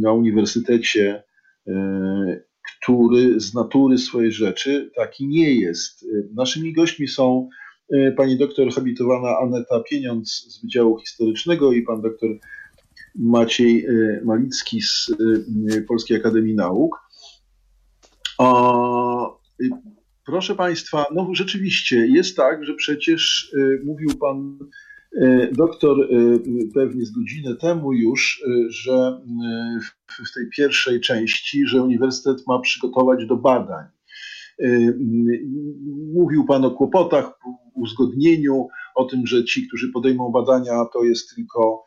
Speaker 1: na uniwersytecie który z natury swojej rzeczy taki nie jest. Naszymi gośćmi są e, pani doktor habilitowana Aneta Pieniądz z Wydziału Historycznego i pan doktor Maciej e, Malicki z e, Polskiej Akademii Nauk. Proszę Państwa, no rzeczywiście jest tak, że przecież mówił Pan E, doktor e, pewnie z godzinę temu już, że w tej pierwszej części, że uniwersytet ma przygotować do badań. Mówił Pan o kłopotach, uzgodnieniu, o tym, że ci, którzy podejmą badania, to jest tylko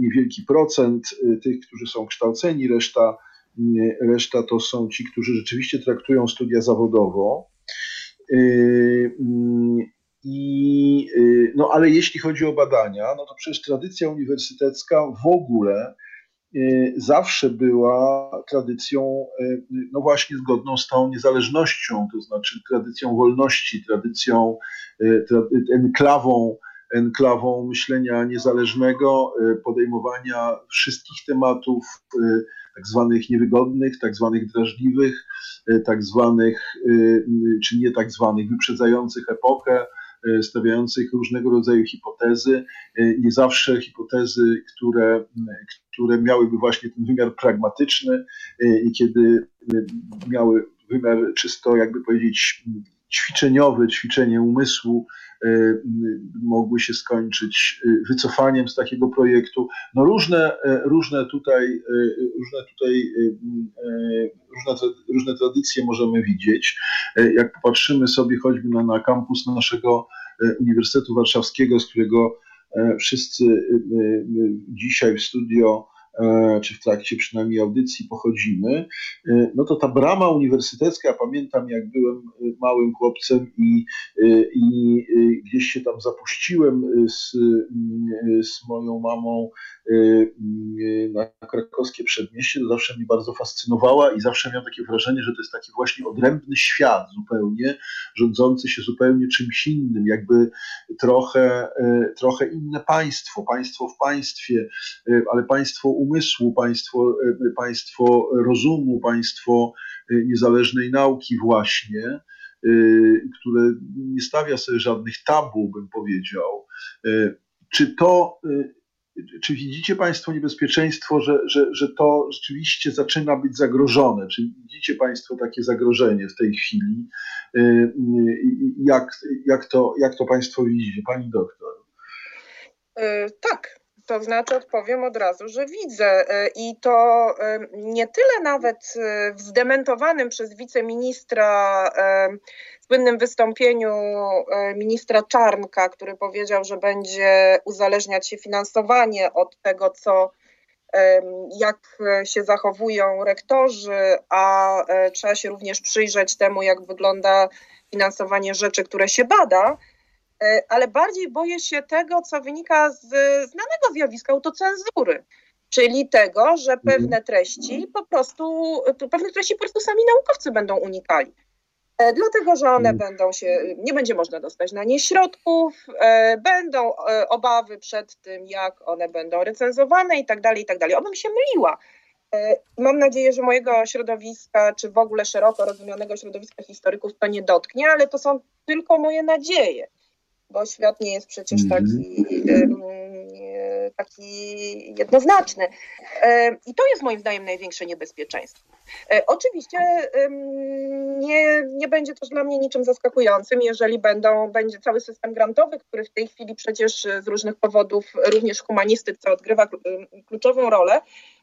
Speaker 1: niewielki procent tych, którzy są kształceni, reszta, reszta to są ci, którzy rzeczywiście traktują studia zawodowo. I, y, no ale jeśli chodzi o badania, no to przecież tradycja uniwersytecka w ogóle y, zawsze była tradycją, y, no właśnie zgodną z tą niezależnością, to znaczy tradycją wolności, tradycją, enklawą, enklawą myślenia niezależnego, podejmowania wszystkich tematów tak zwanych niewygodnych, tak zwanych drażliwych, tak zwanych, czy nie tak zwanych, wyprzedzających epokę, E, stawiających różnego rodzaju hipotezy, e, nie zawsze hipotezy, które, które miałyby właśnie ten wymiar pragmatyczny e, i kiedy miały wymiar czysto, jakby powiedzieć, ćwiczeniowy, ćwiczenie umysłu, mogły się skończyć wycofaniem z takiego projektu. No różne, różne tutaj, różne tutaj różne, różne tradycje możemy widzieć. Jak popatrzymy sobie choćby na, na kampus naszego Uniwersytetu Warszawskiego, z którego wszyscy dzisiaj w studio czy w trakcie przynajmniej audycji pochodzimy, e, no to ta brama uniwersytecka, pamiętam jak byłem e, małym chłopcem i, i gdzieś się tam zapuściłem z, z moją mamą na krakowskie przedmieście, to zawsze mnie bardzo fascynowała i zawsze miałem takie wrażenie, że to jest taki właśnie odrębny świat zupełnie, rządzący się zupełnie czymś innym, jakby trochę, trochę inne państwo, państwo w państwie, ale państwo umysłu, państwo, e, państwo rozumu, państwo e, niezależnej nauki właśnie, e, które nie stawia sobie żadnych tabu, bym powiedział. Czy to, czy widzicie Państwo niebezpieczeństwo, że, że, że to rzeczywiście zaczyna być zagrożone? Czy widzicie Państwo takie zagrożenie w tej chwili? Jak, jak, to, jak to Państwo widzicie, Pani doktor?
Speaker 4: Tak, to znaczy odpowiem od razu, że widzę e, i to e, nie tyle nawet e, w zdementowanym przez wiceministra słynnym wystąpieniu ministra Czarnka, który powiedział, że będzie uzależniać się finansowanie od tego, co jak się zachowują rektorzy, a trzeba się również przyjrzeć temu, jak wygląda finansowanie rzeczy, które się bada. E, ale bardziej boję się tego, co wynika z znanego zjawiska autocenzury, czyli tego, że mhm. pewne treści po prostu, pewne treści po prostu sami naukowcy będą unikali. E, dlatego, że one
Speaker 1: Mm.
Speaker 4: będą się, nie będzie można dostać na nie środków, e, będą e, obawy przed tym, jak one będą recenzowane i tak dalej, i tak dalej. Obym się myliła. E, Mam nadzieję, że mojego środowiska, czy w ogóle szeroko rozumianego środowiska historyków to nie dotknie, ale to są tylko moje nadzieje, bo świat nie jest przecież
Speaker 1: Mhm.
Speaker 4: taki, e, taki jednoznaczny. I to jest moim zdaniem największe niebezpieczeństwo. E, Oczywiście nie, nie będzie też dla mnie niczym zaskakującym, jeżeli będą, będzie cały system grantowy, który w tej chwili przecież z różnych powodów również humanistyce odgrywa kluczową rolę,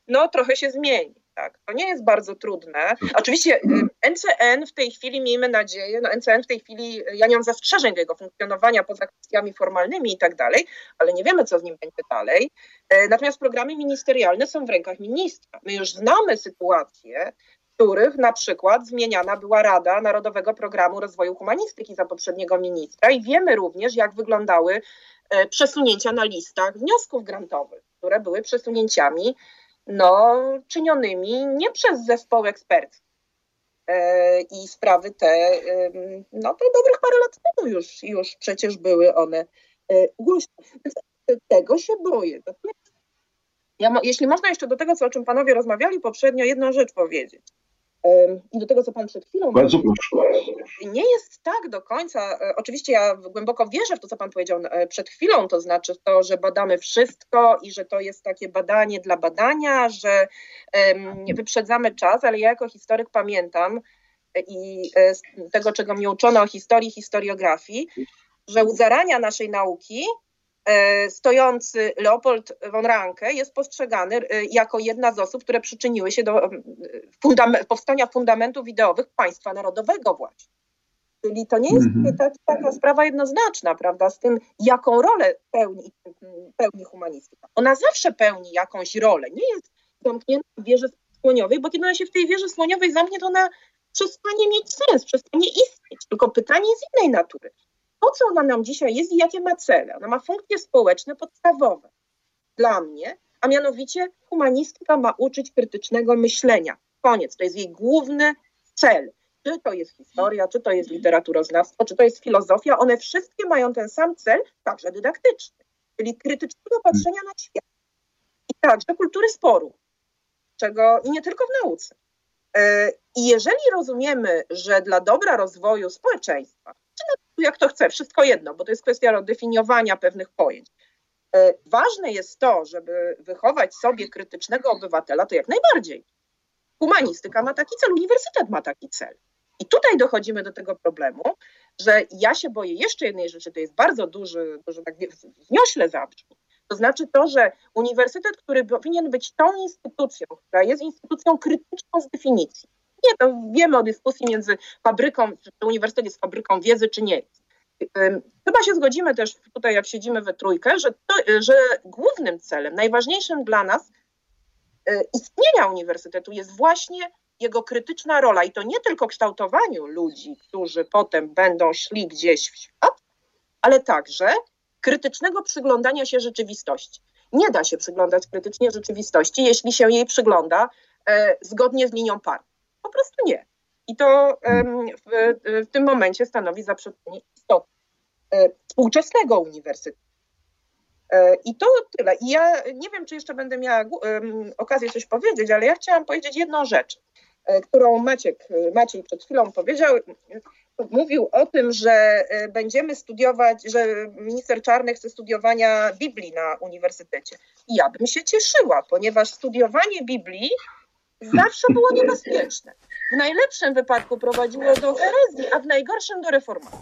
Speaker 4: no trochę się zmieni. Tak. To nie jest bardzo trudne. Oczywiście em, NCN w tej chwili, miejmy nadzieję, no NCN w tej chwili, e, ja nie mam zastrzeżeń do jego funkcjonowania poza kwestiami formalnymi i tak dalej, ale nie wiemy, co z nim będzie dalej. E, Natomiast programy ministerialne są w rękach ministra. My już znamy sytuacje, w których na przykład zmieniana była Rada Narodowego Programu Rozwoju Humanistyki za poprzedniego ministra i wiemy również, jak wyglądały przesunięcia na listach wniosków grantowych, które były przesunięciami no, czynionymi nie przez zespoł ekspercki. E, I sprawy te, no to dobrych parę lat temu już, już przecież były one e, głośne. Tego się boję. Ja, jeśli można jeszcze do tego, co, o czym panowie rozmawiali poprzednio, jedną rzecz powiedzieć. Do tego, co pan przed chwilą
Speaker 1: Bardzo
Speaker 4: mówił.
Speaker 1: proszę.
Speaker 4: Nie jest tak do końca. e, Oczywiście ja głęboko wierzę w to, co Pan powiedział e, przed chwilą, to znaczy to, że badamy wszystko i że to jest takie badanie dla badania, że wyprzedzamy czas, ale ja jako historyk pamiętam e, i z tego, czego mnie uczono o historii, historiografii, że u zarania naszej nauki stojący Leopold von Ranke jest postrzegany e, jako jedna z osób, które przyczyniły się do em, fundam- powstania fundamentów ideowych państwa narodowego właśnie. Czyli to nie jest
Speaker 1: Mhm.
Speaker 4: tak, taka sprawa jednoznaczna, prawda, z tym, jaką rolę pełni, pełni humanistyka. Ona zawsze pełni jakąś rolę, nie jest zamknięta w wieży słoniowej, bo kiedy ona się w tej wieży słoniowej zamknie, to ona przestanie mieć sens, przestanie istnieć. Tylko pytanie jest innej natury. Po co ona nam dzisiaj jest i jakie ma cele? Ona ma funkcje społeczne podstawowe dla mnie, a mianowicie humanistyka ma uczyć krytycznego myślenia. Koniec, to jest jej główny cel. Czy to jest historia, czy to jest literaturoznawstwo, czy to jest filozofia, one wszystkie mają ten sam cel, także dydaktyczny, czyli krytycznego patrzenia na świat. I także kultury sporu, czego i nie tylko w nauce. E, I jeżeli rozumiemy, że dla dobra rozwoju społeczeństwa, czy na- jak to chce, wszystko jedno, bo to jest kwestia definiowania pewnych pojęć, e, ważne jest to, żeby wychować sobie krytycznego obywatela, to jak najbardziej. Humanistyka ma taki cel, uniwersytet ma taki cel. I tutaj dochodzimy do tego problemu, że ja się boję jeszcze jednej rzeczy, to jest bardzo duży, duży tak wniośle zabrzmi. To znaczy to, że uniwersytet, który powinien być tą instytucją, która jest instytucją krytyczną z definicji. Nie, to wiemy o dyskusji między fabryką, czy uniwersytet jest fabryką wiedzy, czy nie Chyba się zgodzimy też tutaj, jak siedzimy we trójkę, że, to, że głównym celem, najważniejszym dla nas y, istnienia uniwersytetu jest właśnie jego krytyczna rola i to nie tylko kształtowaniu ludzi, którzy potem będą szli gdzieś w świat, ale także krytycznego przyglądania się rzeczywistości. Nie da się przyglądać krytycznie rzeczywistości, jeśli się jej przygląda e, zgodnie z linią partii. Po prostu nie. I to w, w tym momencie stanowi zaprzeczenie istoty e, współczesnego uniwersytetu. E, I to tyle. I ja nie wiem, czy jeszcze będę miała okazję coś powiedzieć, ale ja chciałam powiedzieć jedną rzecz, e, którą Maciek, Maciej przed chwilą powiedział. Mówił o tym, że będziemy studiować, że minister Czarny chce studiowania Biblii na uniwersytecie. I ja bym się cieszyła, ponieważ studiowanie Biblii zawsze było niebezpieczne. W najlepszym wypadku prowadziło do herezji, a w najgorszym do reformacji.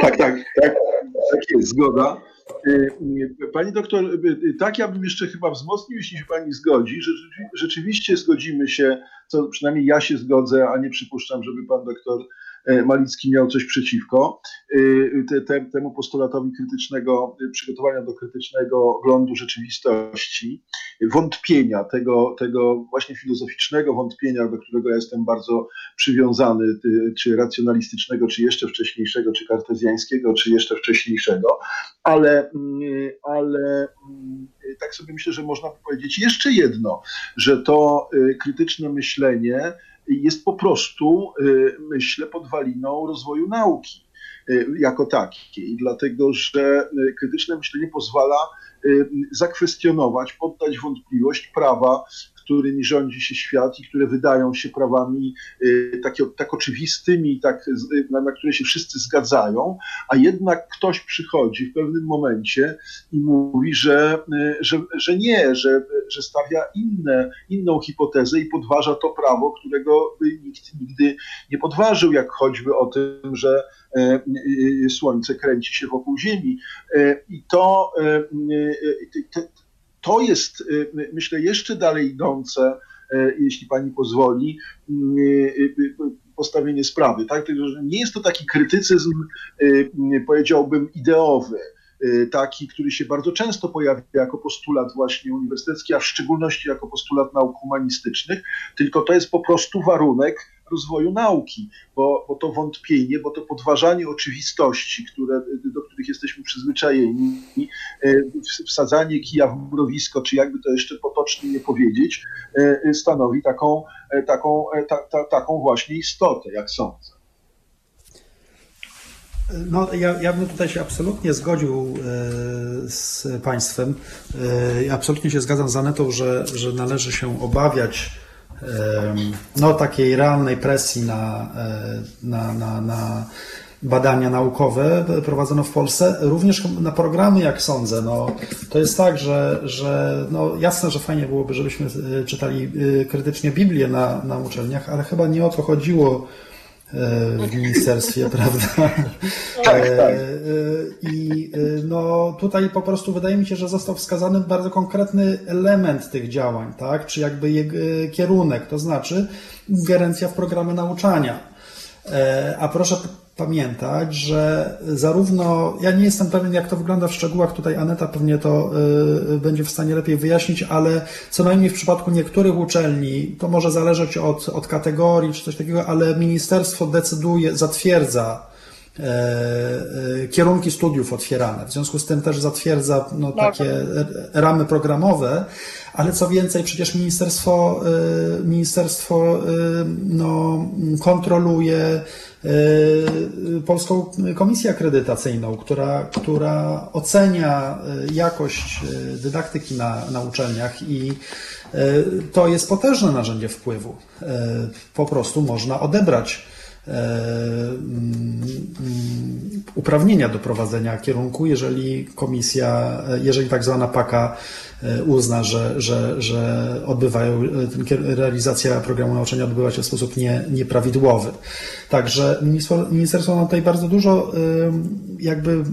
Speaker 1: Tak, tak, tak, tak jest, zgoda. Y, y, Pani doktor, y, tak ja bym jeszcze chyba wzmocnił, jeśli się Pani zgodzi, że rzeczy- rzeczywiście zgodzimy się, co przynajmniej ja się zgodzę, a nie przypuszczam, żeby Pan doktor Malicki miał coś przeciwko. Y, te, te, temu postulatowi krytycznego, y, przygotowania do krytycznego oglądu rzeczywistości, wątpienia, tego, tego właśnie filozoficznego wątpienia, do którego ja jestem bardzo przywiązany, czy racjonalistycznego, czy jeszcze wcześniejszego, czy kartezjańskiego, czy jeszcze wcześniejszego, ale, mm, ale mm, tak sobie myślę, że można powiedzieć jeszcze jedno, że to krytyczne myślenie jest po prostu, myślę, podwaliną rozwoju nauki jako takiej, dlatego że krytyczne myślenie pozwala zakwestionować, poddać wątpliwość prawa którymi rządzi się świat i które wydają się prawami y, takie, tak oczywistymi, tak, na, na które się wszyscy zgadzają, a jednak ktoś przychodzi w pewnym momencie i mówi, że, y, że, że nie, że, że stawia inne, inną hipotezę i podważa to prawo, którego nikt nigdy nie podważył, jak choćby o tym, że y, Słońce kręci się wokół Ziemi. I to, to jest, y, myślę, jeszcze dalej idące, y, jeśli pani pozwoli, y, postawienie sprawy. Tak? Nie jest to taki krytycyzm, powiedziałbym, ideowy taki, który się bardzo często pojawia jako postulat właśnie uniwersytecki, a w szczególności jako postulat nauk humanistycznych, tylko to jest po prostu warunek rozwoju nauki, bo, bo to wątpienie, bo to podważanie oczywistości, które, do których jesteśmy przyzwyczajeni, e, wsadzanie kija w mrowisko, czy jakby to jeszcze potocznie nie powiedzieć, e, stanowi taką, e, taką, ta, ta, taką właśnie istotę, jak sądzę.
Speaker 3: No, ja, ja bym tutaj się absolutnie zgodził z Państwem. Absolutnie się zgadzam z Anetą, że, że należy się obawiać no, takiej realnej presji na, e, na, na, na badania naukowe prowadzone w Polsce, również na programy, jak sądzę. No, to jest tak, że, że no, jasne, że fajnie byłoby, żebyśmy e, czytali e, krytycznie Biblię na, na uczelniach, ale chyba nie o to chodziło w ministerstwie, [laughs] prawda?
Speaker 1: Tak, tak.
Speaker 3: I no, tutaj po prostu wydaje mi się, że został wskazany bardzo konkretny element tych działań, tak? Czy jakby jego kierunek, to znaczy ingerencja w programy nauczania. A proszę pamiętać, że zarówno, ja nie jestem pewien, jak to wygląda w szczegółach, tutaj Aneta pewnie to y, będzie w stanie lepiej wyjaśnić, ale co najmniej w przypadku niektórych uczelni, to może zależeć od, od kategorii czy coś takiego, ale ministerstwo decyduje, zatwierdza e, e, kierunki studiów otwierane. W związku z tym też zatwierdza no, takie ramy programowe, ale co więcej, przecież ministerstwo, e, ministerstwo no, kontroluje Polską Komisję Akredytacyjną, która, która ocenia e, jakość e, dydaktyki na, na uczelniach i to jest potężne narzędzie wpływu. Po prostu można odebrać uprawnienia do prowadzenia kierunku, jeżeli komisja, jeżeli tak zwana PAKA E, uzna, że, że, że odbywają, e, realizacja programu nauczania odbywa się w sposób nie, nieprawidłowy. Także ministerstwo ma tutaj bardzo dużo e, jakby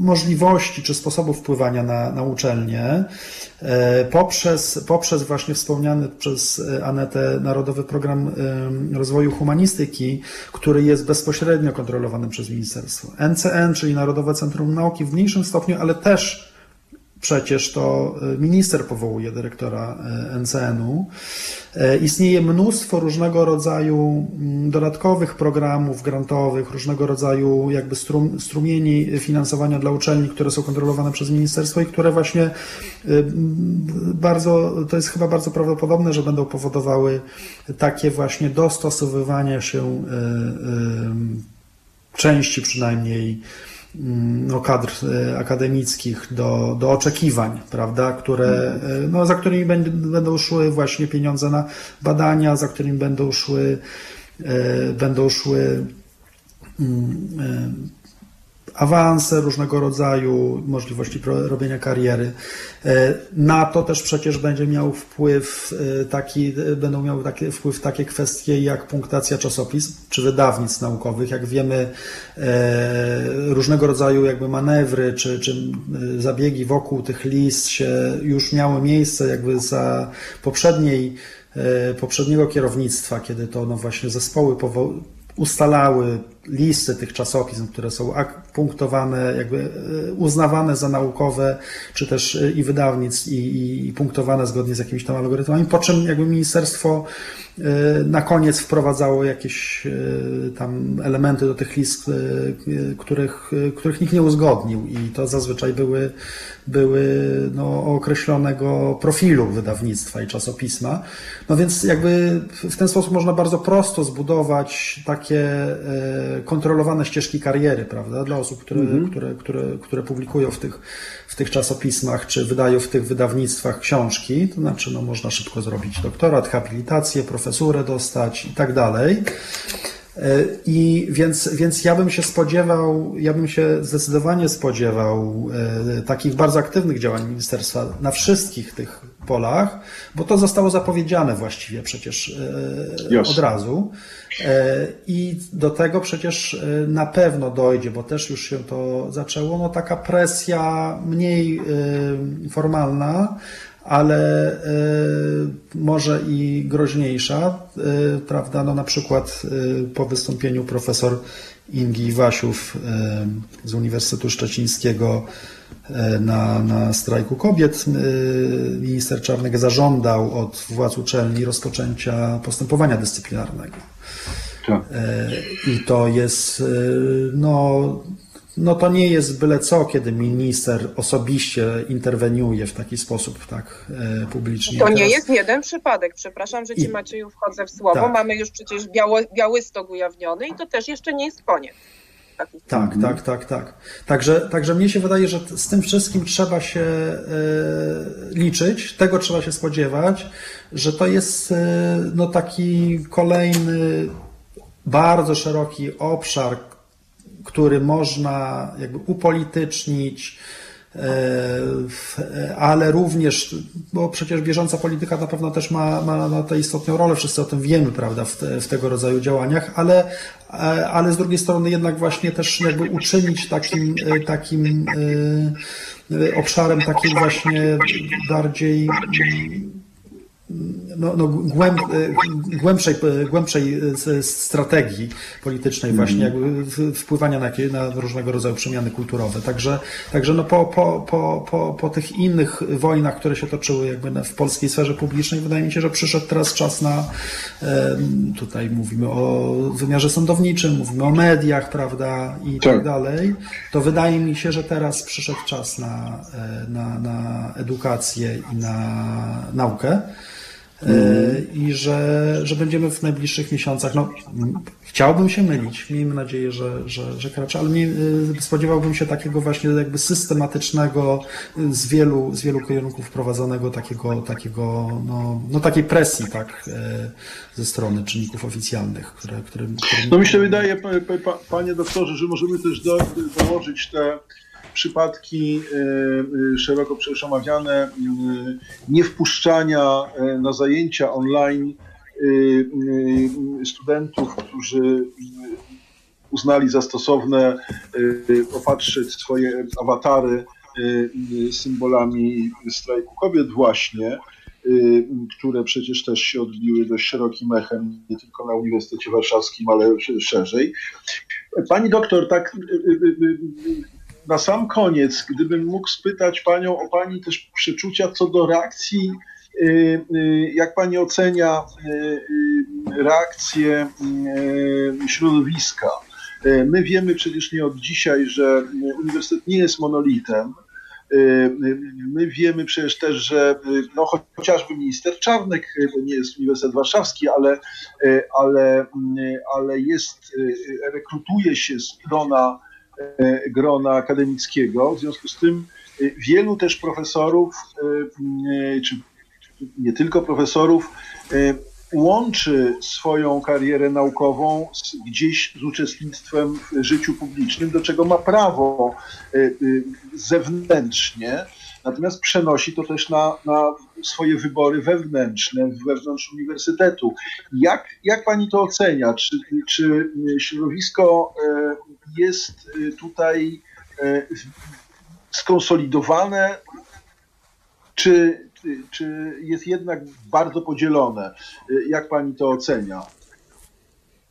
Speaker 3: możliwości czy sposobów wpływania na, na uczelnię poprzez, poprzez właśnie wspomniany przez Anetę Narodowy Program Rozwoju Humanistyki, który jest bezpośrednio kontrolowany przez ministerstwo. NCN, czyli Narodowe Centrum Nauki w mniejszym stopniu, ale też przecież to e, minister powołuje dyrektora e, NCN-u. E, istnieje mnóstwo różnego rodzaju mm, dodatkowych programów grantowych, różnego rodzaju jakby strum, strumieni finansowania dla uczelni, które są kontrolowane przez ministerstwo i które właśnie bardzo, to jest chyba bardzo prawdopodobne, że będą powodowały takie właśnie dostosowywanie się części przynajmniej no, kadr e, akademickich do, do oczekiwań, prawda, które, e, no, za którymi będą szły właśnie pieniądze na badania, za którymi będą szły, e, będą szły mm, awanse różnego rodzaju, możliwości robienia kariery. E, na to też przecież będzie miał wpływ e, taki, e, będą miały taki wpływ takie kwestie jak punktacja czasopism czy wydawnictw naukowych. Jak wiemy, różnego rodzaju jakby manewry czy, czy zabiegi wokół tych list się już miały miejsce jakby za poprzedniej poprzedniego kierownictwa, kiedy to no właśnie zespoły ustalały listy tych czasopism, które są punktowane, jakby e, uznawane za naukowe, czy też i wydawnictw, i, i punktowane zgodnie z jakimiś tam algorytmami, po czym jakby ministerstwo na koniec wprowadzało jakieś tam elementy do tych list, których, których nikt nie uzgodnił i to zazwyczaj były, były no, określonego profilu wydawnictwa i czasopisma. No więc jakby w ten sposób można bardzo prosto zbudować takie e, kontrolowane ścieżki kariery, prawda, dla osób, które, mhm. które, które, które publikują w tych, w tych czasopismach, czy wydają w tych wydawnictwach książki, to znaczy no, można szybko zrobić doktorat, habilitację, profesurę dostać i tak dalej. E, I więc, więc ja bym się spodziewał, ja bym się zdecydowanie spodziewał e, takich bardzo aktywnych działań ministerstwa na wszystkich tych polach, bo to zostało zapowiedziane właściwie przecież e, od razu. I do tego przecież na pewno dojdzie, bo też już się to zaczęło, no taka presja mniej formalna, ale e, może i groźniejsza, e, prawda? No na przykład e, po wystąpieniu profesor Ingi Wasiów z Uniwersytetu Szczecińskiego na, na strajku kobiet minister Czarnek zażądał od władz uczelni rozpoczęcia postępowania dyscyplinarnego. Tak. I to jest no, no to nie jest byle co, kiedy minister osobiście interweniuje w taki sposób tak e, publicznie.
Speaker 4: To nie jest jeden przypadek. Przepraszam, że ci I... Macieju wchodzę w słowo. Tak. Mamy już przecież Biało, Białystok ujawniony i to też jeszcze nie jest koniec.
Speaker 3: Tak, tak, tak, tak. Także, także mnie się wydaje, że z tym wszystkim trzeba się e, liczyć, tego trzeba się spodziewać, że to jest e, no, taki kolejny bardzo szeroki obszar, który można jakby upolitycznić, ale również, bo przecież bieżąca polityka na pewno też ma, ma, ma tę istotną rolę, wszyscy o tym wiemy, prawda, w, te, w tego rodzaju działaniach, ale, e, ale z drugiej strony jednak właśnie też jakby uczynić takim, e, takim obszarem takiej właśnie bardziej no, no głęb, e, głębszej, e, głębszej e, strategii politycznej właśnie, mhm. jakby wpływania na, na różnego rodzaju przemiany kulturowe. Także, także no po, po, po, po, po tych innych wojnach, które się toczyły jakby w polskiej sferze publicznej, wydaje mi się, że przyszedł teraz czas na, tutaj mówimy o wymiarze sądowniczym, mówimy o mediach, prawda, i tak, tak dalej. To wydaje mi się, że teraz przyszedł czas na, na, na edukację i na naukę. E, i że, że będziemy w najbliższych miesiącach, no chciałbym się mylić, miejmy nadzieję, że, że, że kracze, ale nie, e, spodziewałbym się takiego właśnie jakby systematycznego, z wielu, z wielu kierunków prowadzonego takiego, takiego no, no takiej presji, tak, e, ze strony czynników oficjalnych, które, którym, którym...
Speaker 1: No mi się wydaje, panie doktorze, że możemy też do, dołożyć te przypadki e, e, szeroko przecież omawiane e, niewpuszczania na zajęcia online studentów, którzy uznali za stosowne opatrzyć swoje awatary symbolami strajku kobiet właśnie, które przecież też się odbiły dość szerokim echem, nie tylko na Uniwersytecie Warszawskim, ale szerzej. Pani doktor, tak na sam koniec, gdybym mógł spytać Panią o Pani też przeczucia co do reakcji, y, y, jak Pani ocenia y, reakcję środowiska. My wiemy przecież nie od dzisiaj, że uniwersytet nie jest monolitem. My wiemy przecież też, że no, chociażby minister Czarnek, to nie jest Uniwersytet Warszawski, ale, ale, ale jest, rekrutuje się z grona E, grona akademickiego. W związku z tym e, wielu też profesorów, e, czy nie tylko profesorów, łączy swoją karierę naukową z, gdzieś z uczestnictwem w życiu publicznym, do czego ma prawo zewnętrznie, natomiast przenosi to też na, na swoje wybory wewnętrzne, wewnątrz uniwersytetu. Jak, jak pani to ocenia? Czy, czy środowisko jest y, tutaj y, skonsolidowane, czy, czy jest jednak bardzo podzielone? Y, jak pani to ocenia?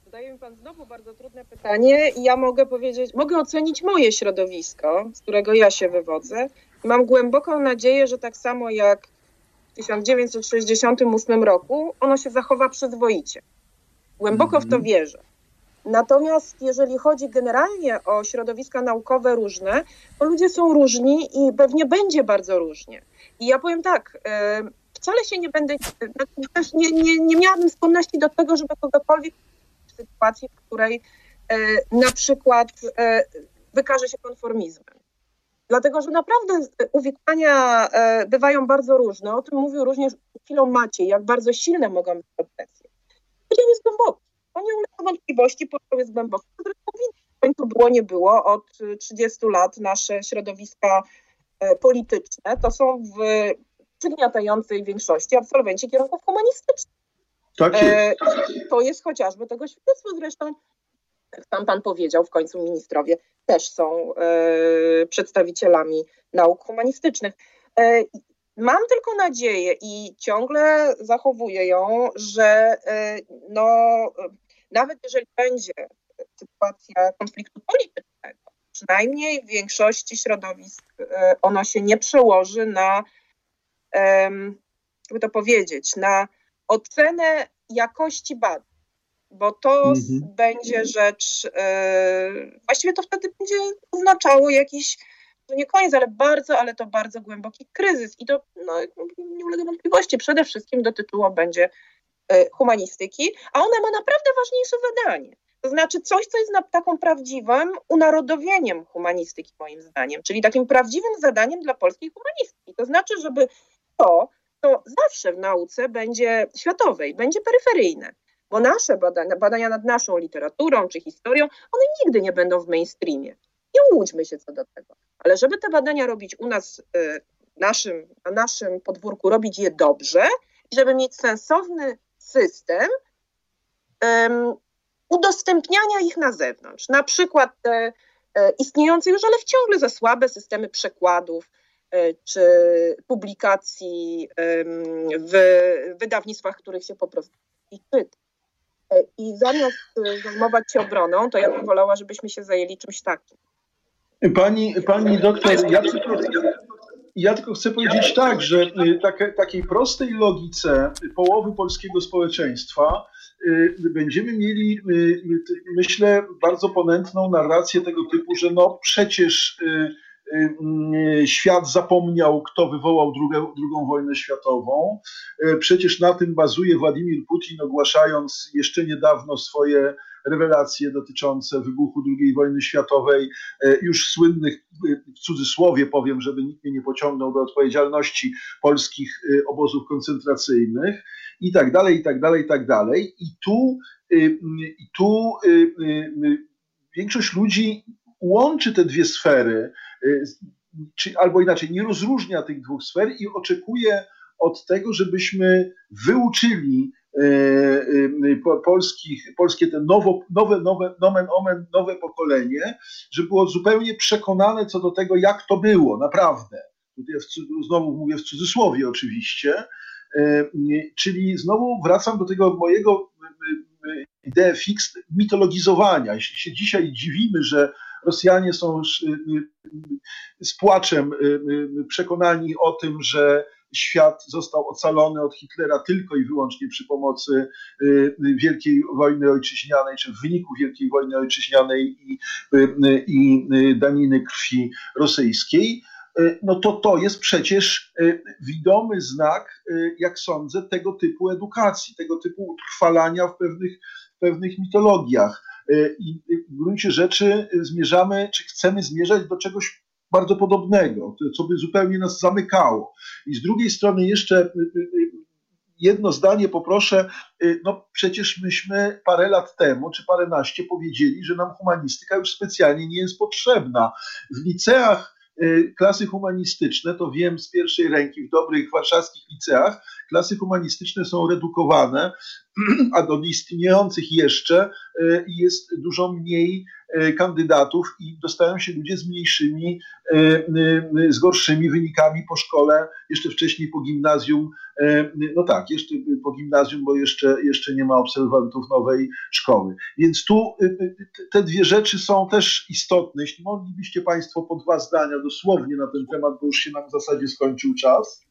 Speaker 4: Zadaje mi Pan znowu bardzo trudne pytanie i ja mogę powiedzieć, mogę ocenić moje środowisko, z którego ja się wywodzę. Mam głęboką nadzieję, że tak samo jak w 1968 roku, ono się zachowa przyzwoicie. Głęboko w to wierzę. Natomiast jeżeli chodzi generalnie o środowiska naukowe różne, to ludzie są różni i pewnie będzie bardzo różnie. I ja powiem tak, e, wcale się nie będę, też nie, nie, nie miałabym skłonności do tego, żeby kogokolwiek w sytuacji, w której e, na przykład e, wykaże się konformizmem. Dlatego, że naprawdę uwikłania bywają bardzo różne. O tym mówił również chwilą Maciej, jak bardzo silne mogą być opresje. Podział jest głęboki. To nie ulega wątpliwości, podział jest głęboki. Zresztą w końcu było, nie było. Od 30 lat nasze środowiska polityczne to są w przygniatającej większości absolwenci kierunków humanistycznych.
Speaker 1: Tak jest. E,
Speaker 4: to jest chociażby tego świadectwo zresztą, jak tam pan powiedział, w końcu ministrowie też są e, przedstawicielami nauk humanistycznych. E, mam tylko nadzieję i ciągle zachowuję ją, że no, nawet jeżeli będzie sytuacja konfliktu politycznego, przynajmniej w większości środowisk ono się nie przełoży na jakby to powiedzieć, na ocenę jakości badań, bo to mhm. będzie rzecz, e, właściwie to wtedy będzie oznaczało jakiś, to nie koniec, ale bardzo, ale to bardzo głęboki kryzys i to no, nie ulega wątpliwości, przede wszystkim dotyczyło będzie e, humanistyki, a ona ma naprawdę ważniejsze zadanie. To znaczy coś, co jest na, taką prawdziwym unarodowieniem humanistyki, moim zdaniem, czyli takim prawdziwym zadaniem dla polskiej humanistyki. To znaczy, żeby to, to zawsze w nauce będzie światowej, będzie peryferyjne. Bo nasze badania, badania nad naszą literaturą czy historią, one nigdy nie będą w mainstreamie. Nie łudźmy się co do tego. Ale żeby te badania robić u nas, y, naszym, na naszym podwórku, robić je dobrze żeby mieć sensowny system um, udostępniania ich na zewnątrz. Na przykład te e, istniejące już, ale wciąż za słabe systemy przekładów, E, czy publikacji w wydawnictwach, których się po prostu i czyta. E, I zamiast e, zajmować się obroną, to ja bym wolała, żebyśmy się zajęli czymś takim.
Speaker 1: Pani, pani doktor, ja tylko, ja tylko chcę powiedzieć tak, że takie, takiej prostej logice połowy polskiego społeczeństwa będziemy mieli, myślę, bardzo ponętną narrację tego typu, że no przecież Y, y, świat zapomniał, kto wywołał drugą, drugą wojnę światową. Y, przecież na tym bazuje Władimir Putin, ogłaszając jeszcze niedawno swoje rewelacje dotyczące wybuchu II wojny światowej, już słynnych, w cudzysłowie powiem, żeby nikt mnie nie pociągnął do odpowiedzialności polskich obozów koncentracyjnych i tak dalej, i tak dalej, i tak dalej. I tu, i tu większość ludzi łączy te dwie sfery, y, czy, albo inaczej, nie rozróżnia tych dwóch sfer i oczekuje od tego, żebyśmy wyuczyli y, y, polskich, polskie te nowo, nowe, nowe, nomen omen, nowe pokolenie, żeby było zupełnie przekonane co do tego, jak to było, naprawdę. Tutaj znowu mówię w cudzysłowie oczywiście, czyli znowu wracam do tego mojego ideę fix mitologizowania. Jeśli się dzisiaj dziwimy, że Rosjanie są y, y, z płaczem y, przekonani o tym, że świat został ocalony od Hitlera tylko i wyłącznie przy pomocy Wielkiej Wojny Ojczyźnianej, czy w wyniku Wielkiej Wojny Ojczyźnianej i, i daniny krwi rosyjskiej, no to to jest przecież widomy znak, jak sądzę, tego typu edukacji, tego typu utrwalania w pewnych, w pewnych mitologiach. Y, i w gruncie rzeczy zmierzamy, czy chcemy zmierzać do czegoś bardzo podobnego, co by zupełnie nas zamykało. I z drugiej strony jeszcze y, y, jedno zdanie poproszę. No przecież myśmy parę lat temu, czy paręnaście powiedzieli, że nam humanistyka już specjalnie nie jest potrzebna. W liceach klasy humanistyczne, to wiem z pierwszej ręki, w dobrych warszawskich liceach, klasy humanistyczne są redukowane, [clears throat] a do istniejących jeszcze e, jest dużo mniej kandydatów i dostają się ludzie z mniejszymi, z gorszymi wynikami po szkole, jeszcze wcześniej po gimnazjum. No tak, jeszcze po gimnazjum, bo jeszcze, jeszcze nie ma absolwentów nowej szkoły. Więc tu te dwie rzeczy są też istotne. Jeśli moglibyście Państwo po dwa zdania dosłownie na ten temat, bo już się nam w zasadzie skończył czas.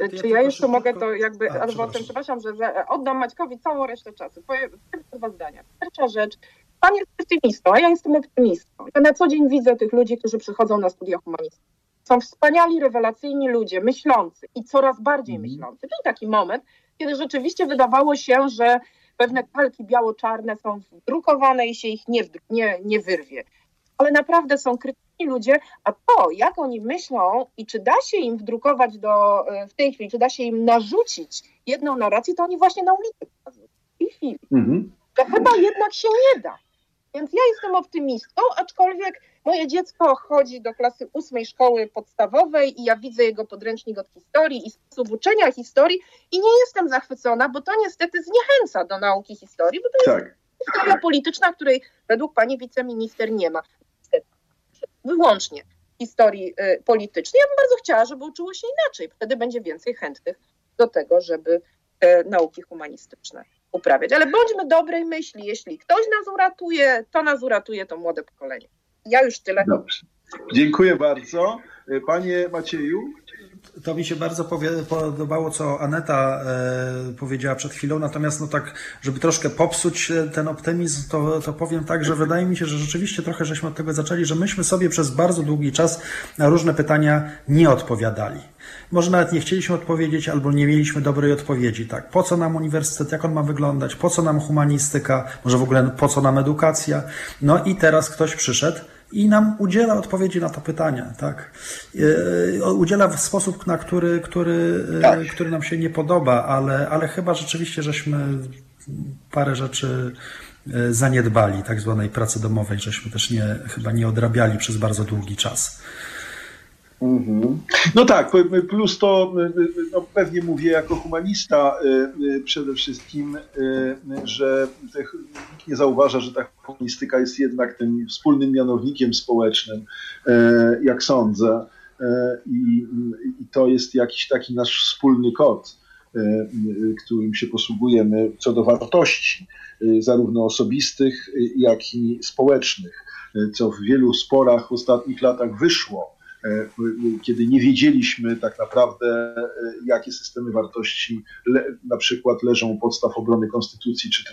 Speaker 4: Ja Czy ja jeszcze mogę to jakby, A, przepraszam. przepraszam, że, że oddam Maćkowi całą resztę czasu. Powiem dwa zdania. Pierwsza rzecz, Pan jest pesymistą, a ja jestem optymistą. Ja na co dzień widzę tych ludzi, którzy przychodzą na studia humanistyczne. Są wspaniali, rewelacyjni ludzie, myślący i coraz bardziej mm. myślący. Był taki moment, kiedy rzeczywiście wydawało się, że pewne kalki biało-czarne są wdrukowane i się ich nie, nie, nie wyrwie. Ale naprawdę są krytyczni ludzie, a to, jak oni myślą i czy da się im wdrukować do, e, w tej chwili, czy da się im narzucić jedną narrację, to oni właśnie na ulicy w tej chwili. Mhm. To chyba jednak się nie da. Więc ja jestem optymistką, aczkolwiek moje dziecko chodzi do klasy ósmej szkoły podstawowej i ja widzę jego podręcznik od historii i sposób uczenia historii i nie jestem zachwycona, bo to niestety zniechęca do nauki historii, bo to jest tak. historia polityczna, której według pani wiceminister nie ma. Wyłącznie historii y, politycznej. Ja bym bardzo chciała, żeby uczyło się inaczej. Wtedy będzie więcej chętnych do tego, żeby y, nauki humanistyczne uprawiać. Ale bądźmy dobrej myśli. Jeśli ktoś nas uratuje, to nas uratuje to młode pokolenie. Ja już tyle.
Speaker 1: Dobrze. Dziękuję bardzo. Panie Macieju.
Speaker 3: To mi się bardzo podobało, co Aneta e, powiedziała przed chwilą, natomiast no tak, żeby troszkę popsuć e, ten optymizm, to, to powiem tak, że wydaje mi się, że rzeczywiście trochę żeśmy od tego zaczęli, że myśmy sobie przez bardzo długi czas na różne pytania nie odpowiadali. Może nawet nie chcieliśmy odpowiedzieć, albo nie mieliśmy dobrej odpowiedzi. Tak, po co nam uniwersytet, jak on ma wyglądać, po co nam humanistyka, może w ogóle po co nam edukacja. No i teraz ktoś przyszedł i nam udziela odpowiedzi na to pytanie, tak? E, udziela w sposób, na który, który, e, tak. który nam się nie podoba, ale, ale chyba rzeczywiście żeśmy parę rzeczy e, zaniedbali, tak zwanej pracy domowej, żeśmy też nie, chyba nie odrabiali przez bardzo długi czas.
Speaker 1: Mhm. No tak, plus to no pewnie mówię jako humanista y, y, przede wszystkim, y, że nikt nie zauważa, że ta humanistyka jest jednak tym wspólnym mianownikiem społecznym, jak sądzę. I, I to jest jakiś taki nasz wspólny kod, którym się posługujemy co do wartości, zarówno osobistych, jak i społecznych, co w wielu sporach w ostatnich latach wyszło kiedy nie wiedzieliśmy tak naprawdę, e, jakie systemy wartości na przykład leżą u podstaw obrony konstytucji czy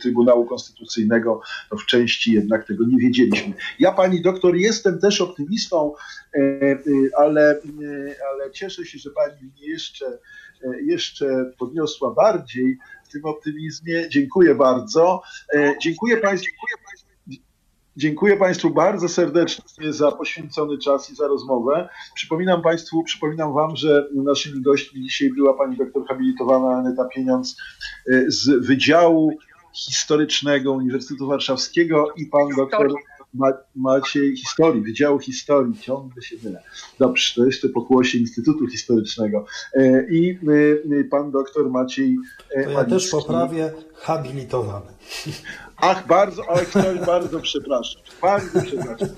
Speaker 1: Trybunału Konstytucyjnego, to w części jednak tego nie wiedzieliśmy. Ja, pani doktor, jestem też optymistą, e, ale, ale cieszę się, że pani mnie jeszcze, jeszcze podniosła bardziej w tym optymizmie. Dziękuję bardzo. Dziękuję państwu. Dziękuję Państwu bardzo serdecznie za poświęcony czas i za rozmowę. Przypominam Państwu, przypominam Wam, że naszymi gośćmi dzisiaj była pani doktor habilitowana Aneta Pieniądz y, z Wydziału Historycznego Uniwersytetu Warszawskiego i pan doktor Ma Maciej Historii, Wydziału Historii, ciągle się mylę. Dobrze, to jeszcze pokłosie Instytutu Historycznego. Y, I y, pan doktor Maciej
Speaker 3: to ja też poprawię habilitowany. [laughs]
Speaker 1: Ach, bardzo, ale ktoś bardzo przepraszam. Bardzo przepraszam.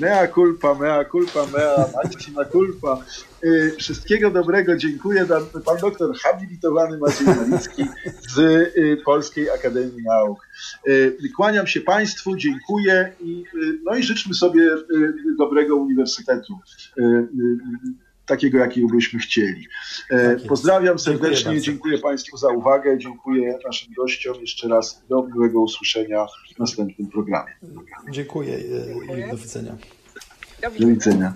Speaker 1: Mea culpa, mea culpa, mea maxima culpa. Y, wszystkiego dobrego. Dziękuję. Pan doktor habilitowany Maciej Malicki z y, Polskiej Akademii Nauk. Y, kłaniam się Państwu, dziękuję i, no i życzmy sobie dobrego uniwersytetu takiego, jakiego byśmy chcieli. Tak Pozdrawiam serdecznie, dziękuję, dziękuję, Państwu za uwagę, dziękuję naszym gościom jeszcze raz do miłego usłyszenia w następnym programie.
Speaker 3: Dziękuję i.
Speaker 1: Do widzenia. Do widzenia.